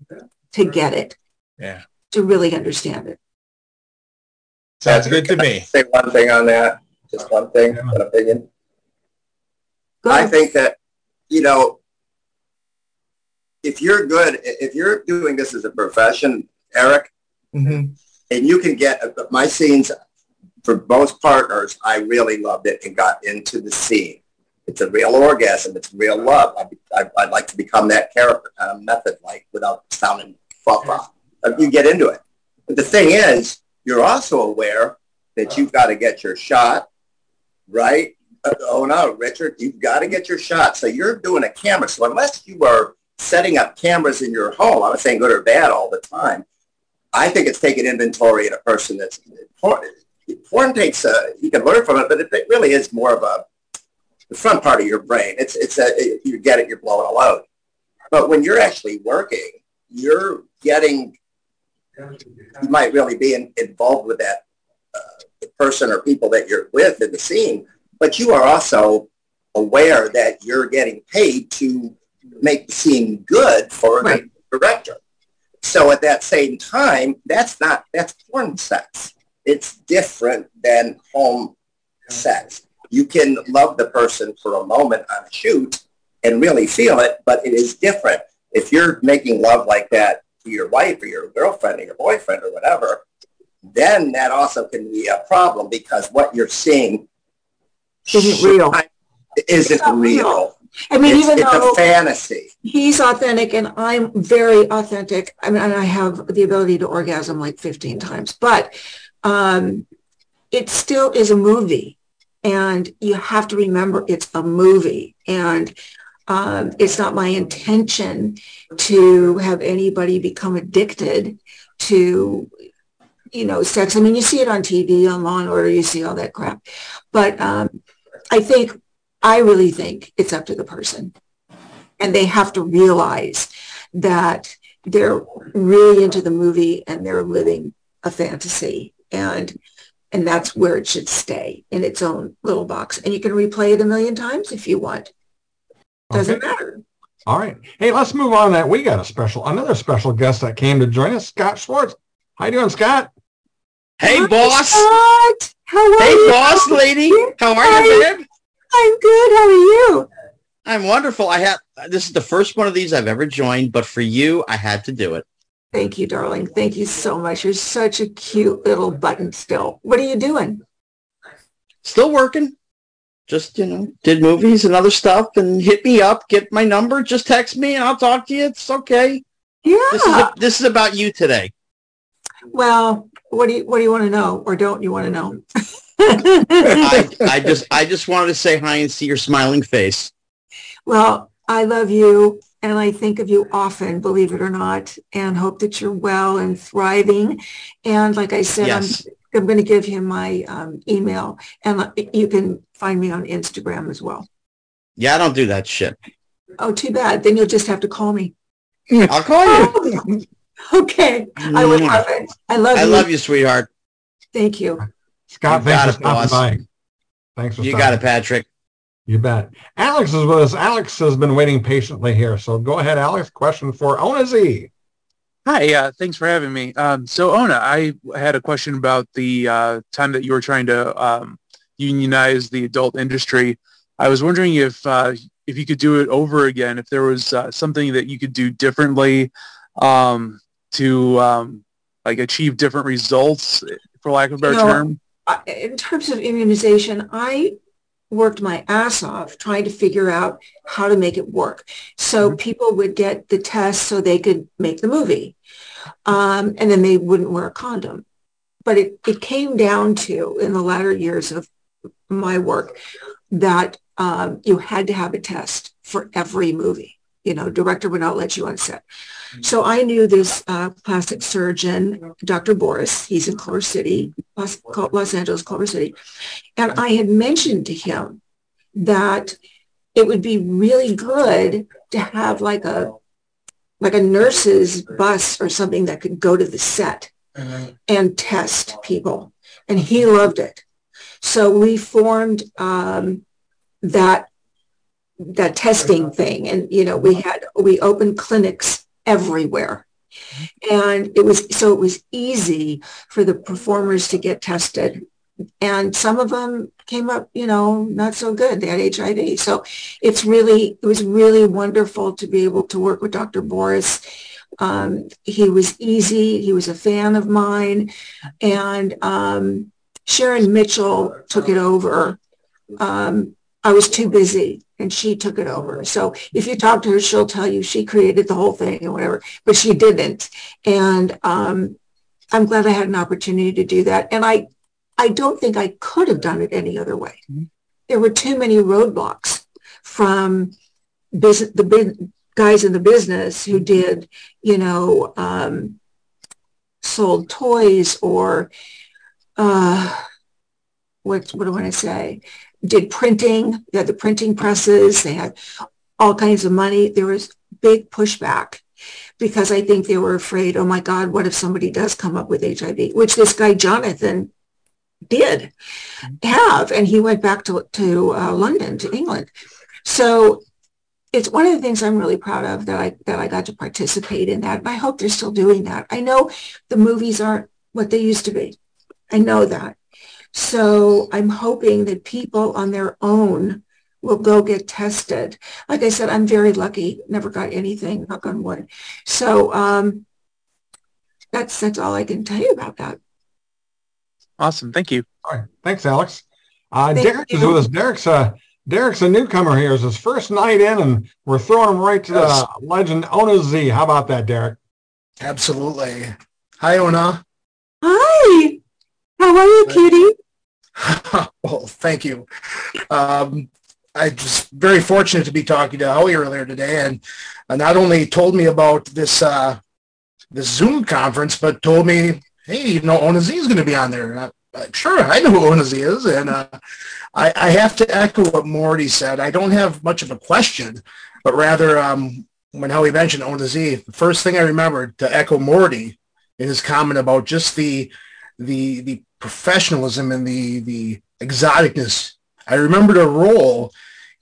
to get it. Yeah. To really understand it. Sounds good to me. Say one thing on that. Just one thing, an opinion. I think that, you know, if you're good, if you're doing this as a profession, Eric, mm-hmm. and you can get my scenes for both partners, I really loved it and got into the scene. It's a real orgasm. It's real love. I, would like to become that character kind of method, like without sounding fuck off. Uh, you get into it. But the thing is, you're also aware that you've got to get your shot, right? Uh, oh no, Richard, you've got to get your shot. So you're doing a camera. So unless you are setting up cameras in your home, I'm not saying good or bad all the time. I think it's taking inventory in a person that's porn, porn takes a, you can learn from it, but it, it really is more of a, the front part of your brain. It's, it's a, it, you get it, you're blowing a load. But when you're actually working, you're getting, you might really be in, involved with that uh, person or people that you're with in the scene but you are also aware that you're getting paid to make scene good for right. the director. So at that same time, that's not, that's porn sex. It's different than home sex. You can love the person for a moment on a shoot and really feel it, but it is different. If you're making love like that to your wife or your girlfriend or your boyfriend or whatever, then that also can be a problem because what you're seeing isn't real. Isn't real. I mean, it's, even it's though a fantasy. He's authentic and I'm very authentic. I mean, and I have the ability to orgasm like 15 times, but um, it still is a movie. And you have to remember it's a movie. And um, it's not my intention to have anybody become addicted to you know sex i mean you see it on tv on law and order you see all that crap but um, I think, I really think it's up to the person. And they have to realize that they're really into the movie and they're living a fantasy. And and that's where it should stay in its own little box. And you can replay it a million times if you want. Doesn't okay. matter. All right. Hey, let's move on. That we got a special, another special guest that came to join us, Scott Schwartz. How you doing, Scott? Hey, Hi, boss. Scott. How are hey, you? boss lady. How are Hi. you, babe? I'm good. How are you? I'm wonderful. I have this is the first one of these I've ever joined, but for you, I had to do it. Thank you, darling. Thank you so much. You're such a cute little button still. What are you doing? Still working. Just, you know, did movies and other stuff and hit me up, get my number, just text me and I'll talk to you. It's okay. Yeah. This is, a, this is about you today. Well, what do you what do you want to know or don't you want to know? *laughs* I, I just I just wanted to say hi and see your smiling face. Well, I love you and I think of you often, believe it or not, and hope that you're well and thriving. And like I said, Yes. I'm, I'm going to give him my um, email and you can find me on Instagram as well. Yeah, I don't do that shit. Oh, too bad. Then you'll just have to call me. *laughs* I'll call you. *laughs* Okay. I would love it. I love I you. love you, sweetheart. Thank you. Scott, You thanks it, for stopping by. Thanks for You stopping got it, Patrick. You bet. Alex is with us. Alex has been waiting patiently here. So go ahead, Alex. Question for Ona Zee. Hi, uh, thanks for having me. Um, so, Ona, I had a question about the uh, time that you were trying to um, unionize the adult industry. I was wondering if uh, if you could do it over again, if there was uh, something that you could do differently um, to um, like achieve different results, for lack of a better You know, term. In terms of immunization, I worked my ass off trying to figure out how to make it work. So people would get the test so they could make the movie. Um, and then they wouldn't wear a condom. But it, it came down to, in the latter years of my work, that um, you had to have a test for every movie. You know, director would not let you on set. So I knew this uh, plastic surgeon, Dr. Boris. He's in Culver City, Los, Los Angeles, Culver City. And I had mentioned to him that it would be really good to have like a like a nurse's bus or something that could go to the set and test people. And he loved it. So we formed um, that that testing thing. And, you know, we had, we opened clinics everywhere. And it was, so it was easy for the performers to get tested. And some of them came up, you know, not so good. They had HIV. So it's really, it was really wonderful to be able to work with Dr. Boris. Um, he was easy. He was a fan of mine. And um, Sharon Mitchell took it over. Um, I was too busy and she took it over. So if you talk to her, she'll tell you she created the whole thing or whatever, but she didn't. And um, I'm glad I had an opportunity to do that. And I, I don't think I could have done it any other way. There were too many roadblocks from business, the big guys in the business who did, you know, um, sold toys or uh, what, what do I want to say? Did printing, they had the printing presses, they had all kinds of money. There was big pushback because I think they were afraid, oh my God, what if somebody does come up with HIV, which this guy Jonathan did have, and he went back to, to uh, London, to England. So it's one of the things I'm really proud of that I that I got to participate in that. And I hope they're still doing that. I know the movies aren't what they used to be. I know that. So I'm hoping that people on their own will go get tested. Like I said, I'm very lucky. Never got anything, knock on wood. So um, that's that's all I can tell you about that. Awesome. Thank you. All right. Thanks, Alex. Uh, Thank Derek is with us. Derek's uh, Derek's a newcomer here. It's his first night in, and we're throwing him right to Yes. the legend Ona Zee. How about that, Derek? Absolutely. Hi, Ona. Hi. How are you, Kitty? Well, *laughs* thank you. Um, I'm just very fortunate to be talking to Howie earlier today, and not only told me about this uh, this Zoom conference, but told me, hey, you know, Ona Zee is going to be on there. I, I, sure, I know who Ona Zee is, and uh, I, I have to echo what Morty said. I don't have much of a question, but rather um, when Howie mentioned Ona Zee, the first thing I remembered to echo Morty in his comment about just the the the professionalism and the the exoticness. I remembered a role,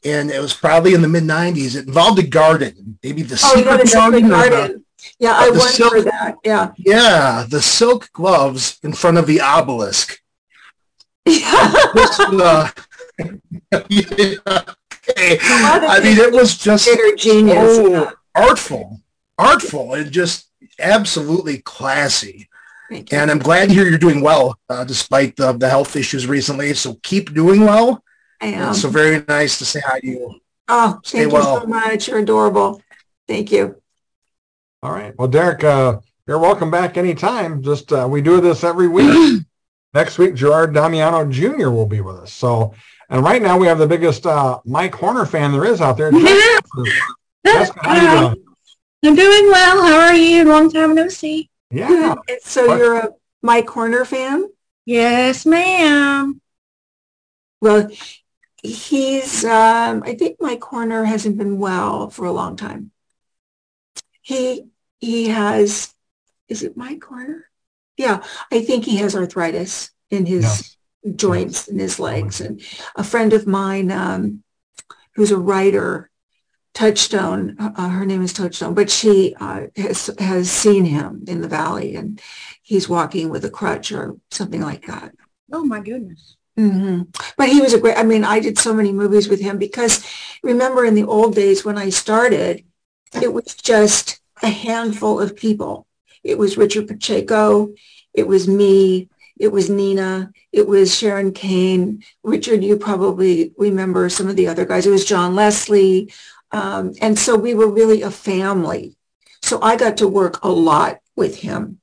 and it was probably in the mid '90s. It involved a garden, maybe the Oh, secret garden. garden. Yeah, I went silk- for that. Yeah. Yeah, the silk gloves in front of the obelisk. *laughs* This, uh, *laughs* yeah, okay. I mean, it was just genius. so artful, artful, and just absolutely classy. And I'm glad to hear you're doing well, uh, despite the, the health issues recently. So keep doing well. I am. It's so very nice to say hi to you. Oh, Stay thank well. you so much. You're adorable. Thank you. All right. Well, Derek, uh, you're welcome back anytime. Just uh, we do this every week. *clears throat* Next week, Gerard Damiano Jr. will be with us. So, and right now we have the biggest uh, Mike Horner fan there is out there. *laughs* Jessica, how you doing? I'm doing well. How are you? Long time no see. Yeah. *laughs* So you're a Mike Horner fan? Yes, ma'am. Well, he's, um, I think Mike Horner hasn't been well for a long time. He, he has, is it Mike Horner? Yeah, I think he has arthritis in his joints in his legs. And a friend of mine, um, who's a writer, Touchstone, uh, her name is Touchstone, but she uh, has has seen him in the valley, and he's walking with a crutch or something like that. Oh my goodness. hmm But he was a great. I mean, I did so many movies with him because remember in the old days when I started, it was just a handful of people. It was Richard Pacheco, it was me, it was Nina, it was Sharon Kane. Richard, you probably remember some of the other guys. It was John Leslie. Um, and so we were really a family. So I got to work a lot with him.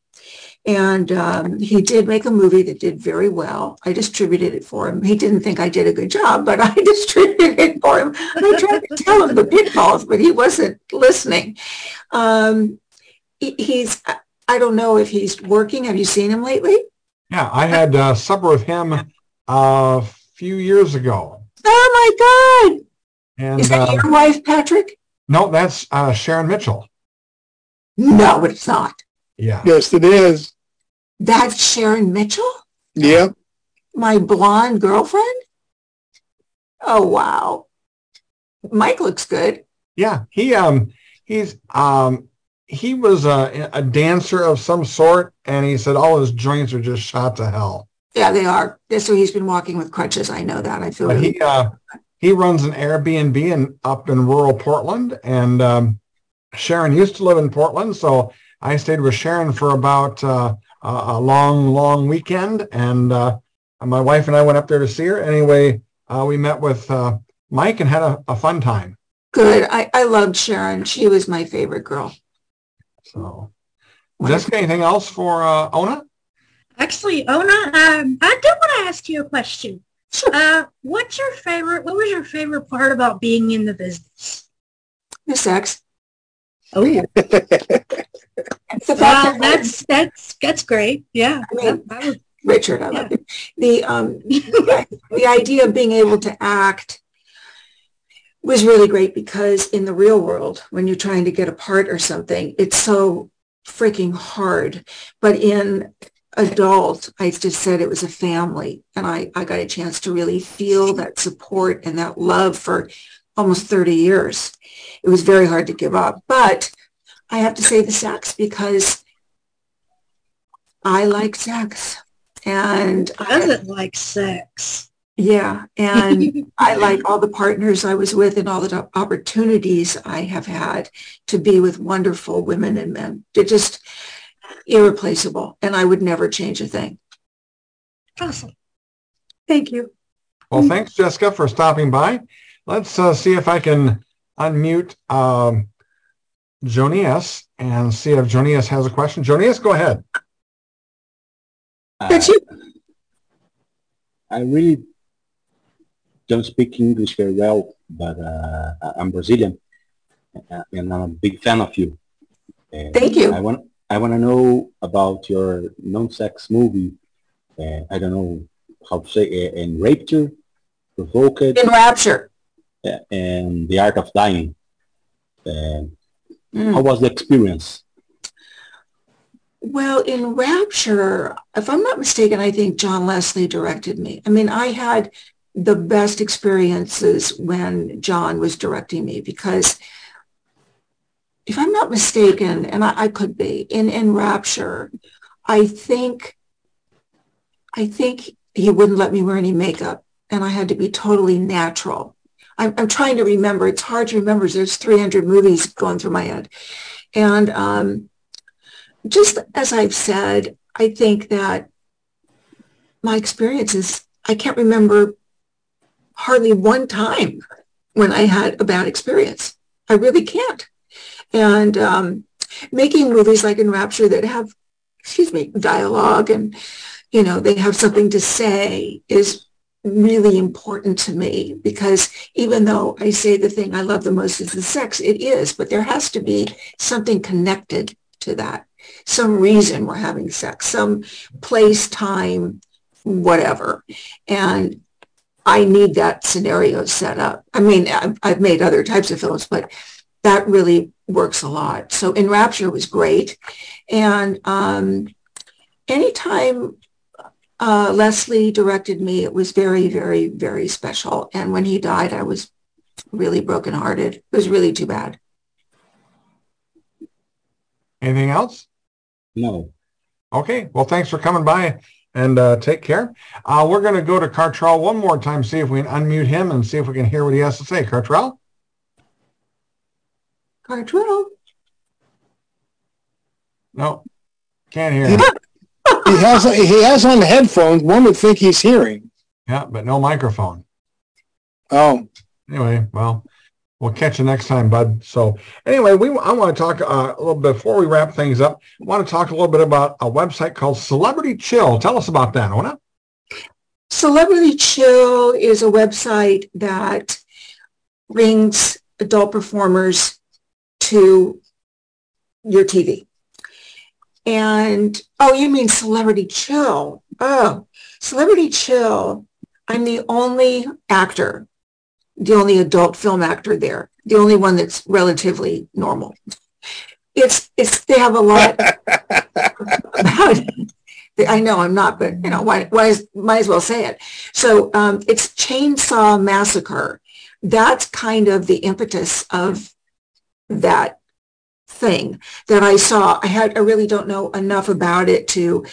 And um, he did make a movie that did very well. I distributed it for him. He didn't think I did a good job, but *laughs* I distributed it for him. I tried to tell him the pitfalls, but he wasn't listening. Um, he- he's, I don't know if he's working. Have you seen him lately? Yeah, I had uh, supper with him uh, a few years ago. Oh my God. And Is that uh, your wife, Patrick? no, that's uh, Sharon Mitchell. No, it's not. Yeah. Yes, it is. That's Sharon Mitchell? Yep. My blonde girlfriend? Oh, wow. Mike looks good. Yeah, he um he's um he was a, a dancer of some sort, and he said all his joints are just shot to hell. Yeah, they are. So he's been walking with crutches. I know that. I feel But really he uh he runs an Airbnb in up in rural Portland, and um, Sharon used to live in Portland, so I stayed with Sharon for about uh, a, a long, long weekend, and uh, my wife and I went up there to see her. Anyway, uh, we met with uh, Mike and had a, a fun time. good. I, I loved Sharon. She was my favorite girl. So, Jessica, anything else for uh, Ona? Actually, Ona, um, I do want to ask you a question. *laughs* Uh, what's your favorite, what was your favorite part about being in the business? The sex. Oh, yeah. *laughs* The fact Well, that- that's, that's, that's great. Yeah. I mean, I would- Richard, I love you. The um, *laughs* the idea of being able to act was really great because in the real world, when you're trying to get a part or something, it's so freaking hard. But in adult, I just said it was a family, and I I got a chance to really feel that support and that love for almost 30 years. It was very hard to give up, but I have to say the sex because I like sex. And I doesn't like sex? yeah, and *laughs* I like all the partners I was with and all the opportunities I have had to be with wonderful women and men. They're just irreplaceable, and I would never change a thing. Awesome. Thank you. Well, thanks, Jessica, for stopping by. Let's uh, see if I can unmute um, Jonias and see if Jonias has a question. Jonias, go ahead. That's you. I really don't speak English very well, but uh, I- I'm Brazilian, uh, and I'm a big fan of you. And Thank you. I want I want to know about your non-sex movie. Uh, I don't know how to say uh, Enrapture, Provoked, In Rapture. uh, and The Art of Dying. Mm. How was the experience? Well, in Rapture, if I'm not mistaken, I think John Leslie directed me. I mean, I had the best experiences when John was directing me because if I'm not mistaken, and I, I could be, in, in Rapture, I think I think he wouldn't let me wear any makeup and I had to be totally natural. I'm, I'm trying to remember. It's hard to remember. There's 300 movies going through my head. And um, just as I've said, I think that my experiences, I can't remember hardly one time when I had a bad experience. I really can't. And um, making movies like Enrapture that have, excuse me, dialogue and, you know, they have something to say is really important to me because even though I say the thing I love the most is the sex, it is, but there has to be something connected to that, some reason we're having sex, some place, time, whatever. And I need that scenario set up. I mean, I've, I've made other types of films, but that really works a lot. So Enrapture was great. And um, anytime uh, Leslie directed me, it was very, very, very special. And when he died, I was really brokenhearted. It was really too bad. Anything else? No. Okay. Well, thanks for coming by and uh, take care. Uh, we're going to go to Cartrell one more time, see if we can unmute him and see if we can hear what he has to say. Cartrell? Cartrell? No, can't hear He, *laughs* him. he has he has on headphones. One would think he's hearing. Yeah, but no microphone. Oh, Anyway, well, we'll catch you next time, bud. So anyway, we I want to talk uh, a little bit before we wrap things up. I want to talk a little bit about a website called Celebrity Chill. Tell us about that, Ona. Celebrity Chill is a website that brings adult performers to your TV. And, oh, you mean Celebrity Chill. Oh, Celebrity Chill. I'm the only actor, the only adult film actor there, the only one that's relatively normal. It's, it's, they have a lot about it. I know I'm not, but you know, why, why might as well say it. So um, it's Chainsaw Massacre. That's kind of the impetus of that thing that I saw. I had I really don't know enough about it to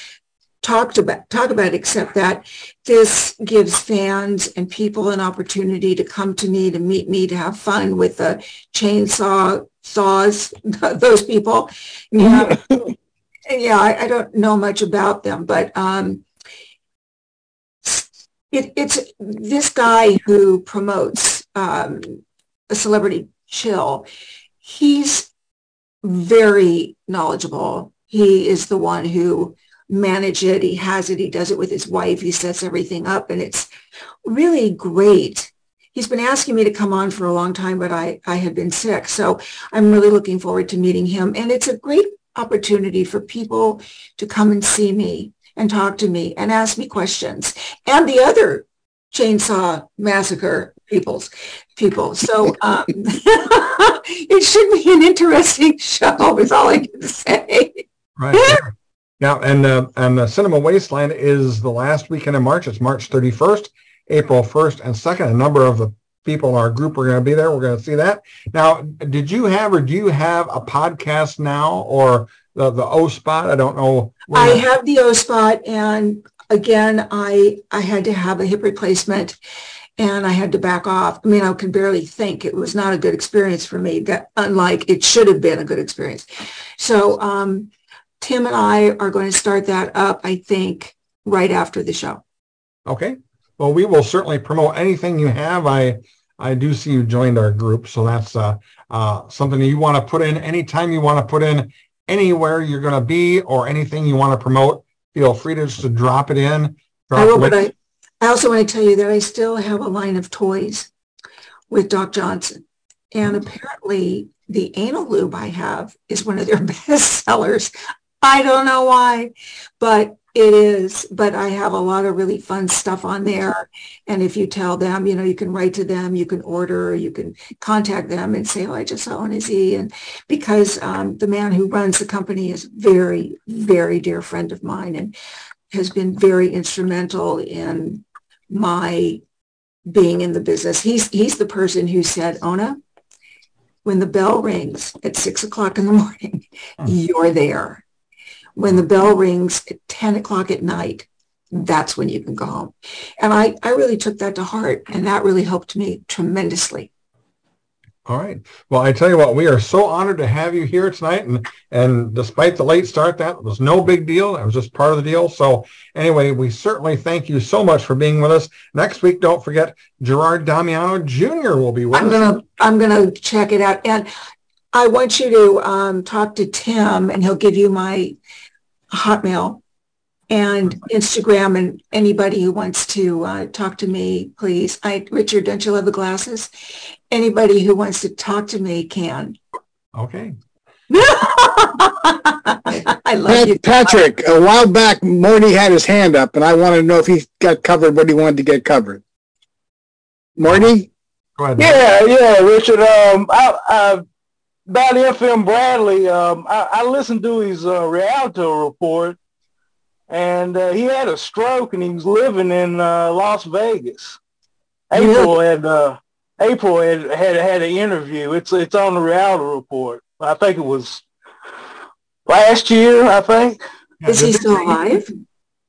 talk about talk about it, except that this gives fans and people an opportunity to come to me to meet me to have fun with the chainsaw saws *laughs* those people. Yeah, *laughs* yeah. I, I don't know much about them, but um, it, it's this guy who promotes um, a celebrity chill. He's very knowledgeable. He is the one who manage it. He has it. He does it with his wife. He sets everything up and it's really great. He's been asking me to come on for a long time, but I, I had been sick. So I'm really looking forward to meeting him. And it's a great opportunity for people to come and see me and talk to me and ask me questions and the other chainsaw massacre peoples people. So *laughs* um, *laughs* it should be an interesting show is all I can say. Right. Yeah, and uh, and the Cinema Wasteland is the last weekend in March. It's March 31st, April 1st, and 2nd. A number of the people in our group are going to be there. We're going to see that. Now, did you have or do you have a podcast now or the, the O spot? I don't know. I have the O spot, and again, I I had to have a hip replacement, and I had to back off. I mean, I could barely think. It was not a good experience for me. That unlike it should have been a good experience. So. um Tim and I are going to start that up, I think, right after the show. Okay. Well, we will certainly promote anything you have. I I do see you joined our group, so that's uh, uh, something you want to put in anytime you want to put in anywhere you're going to be or anything you want to promote. Feel free to just to drop it in. Drop I will, but I, I also want to tell you that I still have a line of toys with Doc Johnson. And apparently the anal lube I have is one of their *laughs* best sellers. I don't know why, but it is. But I have a lot of really fun stuff on there. And if you tell them, you know, you can write to them, you can order, you can contact them and say, oh, I just saw Ona Zee. And because um, the man who runs the company is very, very dear friend of mine and has been very instrumental in my being in the business. He's he's the person who said, Ona, when the bell rings at six o'clock in the *laughs* morning, mm. you're there when the bell rings at 10 o'clock at night, that's when you can go home. And I, I really took that to heart and that really helped me tremendously. All right. Well, I tell you what, we are so honored to have you here tonight. And, and despite the late start, that was no big deal. That was just part of the deal. So anyway, we certainly thank you so much for being with us. Next week, don't forget Gerard Damiano Jr. will be with I'm us. gonna I'm gonna check it out, and I want you to um, talk to Tim, and he'll give you my Hotmail and Instagram, and anybody who wants to uh, talk to me, please. I Richard, don't you love the glasses? Anybody who wants to talk to me can. Okay. *laughs* I love Pat- you. Patrick, a while back, Morty had his hand up, and I wanted to know if he got covered what he wanted to get covered. Morty? Go ahead. Yeah, yeah, Richard. Um, I, I, about FM Bradley, um, I, I listened to his uh, Rialto report, and uh, he had a stroke, and he was living in uh, Las Vegas. April had uh, April had, had had an interview. It's it's on the Rialto report. I think it was last year. I think. Is he still alive?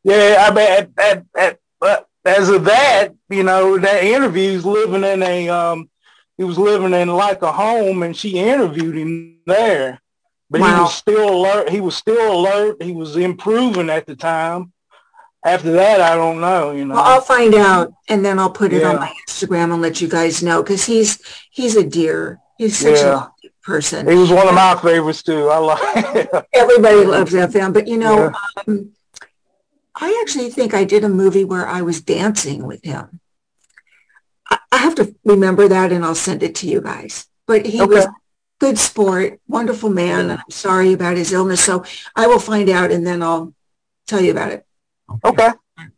Yeah, I mean, at, at, at, but as of that, you know, that interview, he's living in a, um, he was living in like a home, and she interviewed him there. But he was still alert. He was still alert. He was improving at the time. After that, I don't know. You know. Well, I'll find out, and then I'll put it on my Instagram and let you guys know because he's he's a dear. He's such Yeah. a person. He was one of my favorites too. I like. *laughs* Everybody loves FM, but you know, um, I actually think I did a movie where I was dancing with him. I, I have to remember that, and I'll send it to you guys. But he was good sport, wonderful man, and I'm sorry about his illness. So I will find out, and then I'll tell you about it. Okay.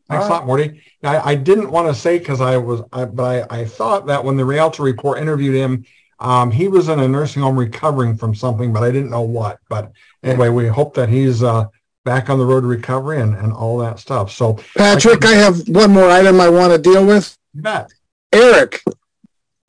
Thanks a lot, Morty. I, I didn't want to say because I was, I, but I, I thought that when the Rialto Report interviewed him, um, he was in a nursing home recovering from something, but I didn't know what. But anyway, we hope that he's uh, back on the road to recovery and, and all that stuff. So, Patrick, I have one more item I want to deal with. You bet. Eric,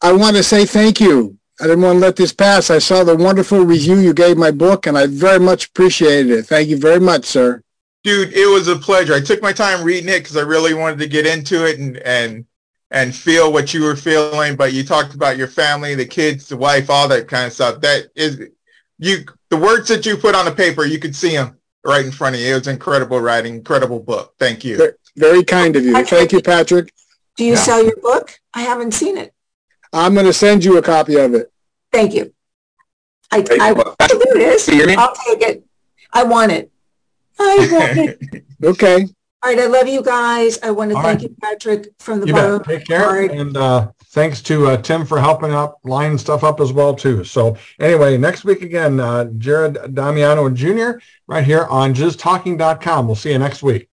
I want to say thank you. I didn't want to let this pass. I saw the wonderful review you gave my book, and I very much appreciated it. Thank you very much, sir. Dude, it was a pleasure. I took my time reading it because I really wanted to get into it and and and feel what you were feeling. But you talked about your family, the kids, the wife, all that kind of stuff. That is, you the words that you put on the paper, you could see them right in front of you. It was incredible writing, incredible book. Thank you. Ve- Very kind of you. Thank you, Patrick. Do you Yeah. sell your book? I haven't seen it. I'm going to send you a copy of it. Thank you. I, I, oh, there it is. I'll take it. I want it. I want it. Okay. All right. I love you guys. I want to All thank right. you, Patrick, from the You bottom bet. of my Take care. heart. And uh, thanks to uh, Tim for helping out line stuff up as well too. So anyway, next week again, uh, Gerard Damiano Jr. right here on jizztalking.com. We'll see you next week.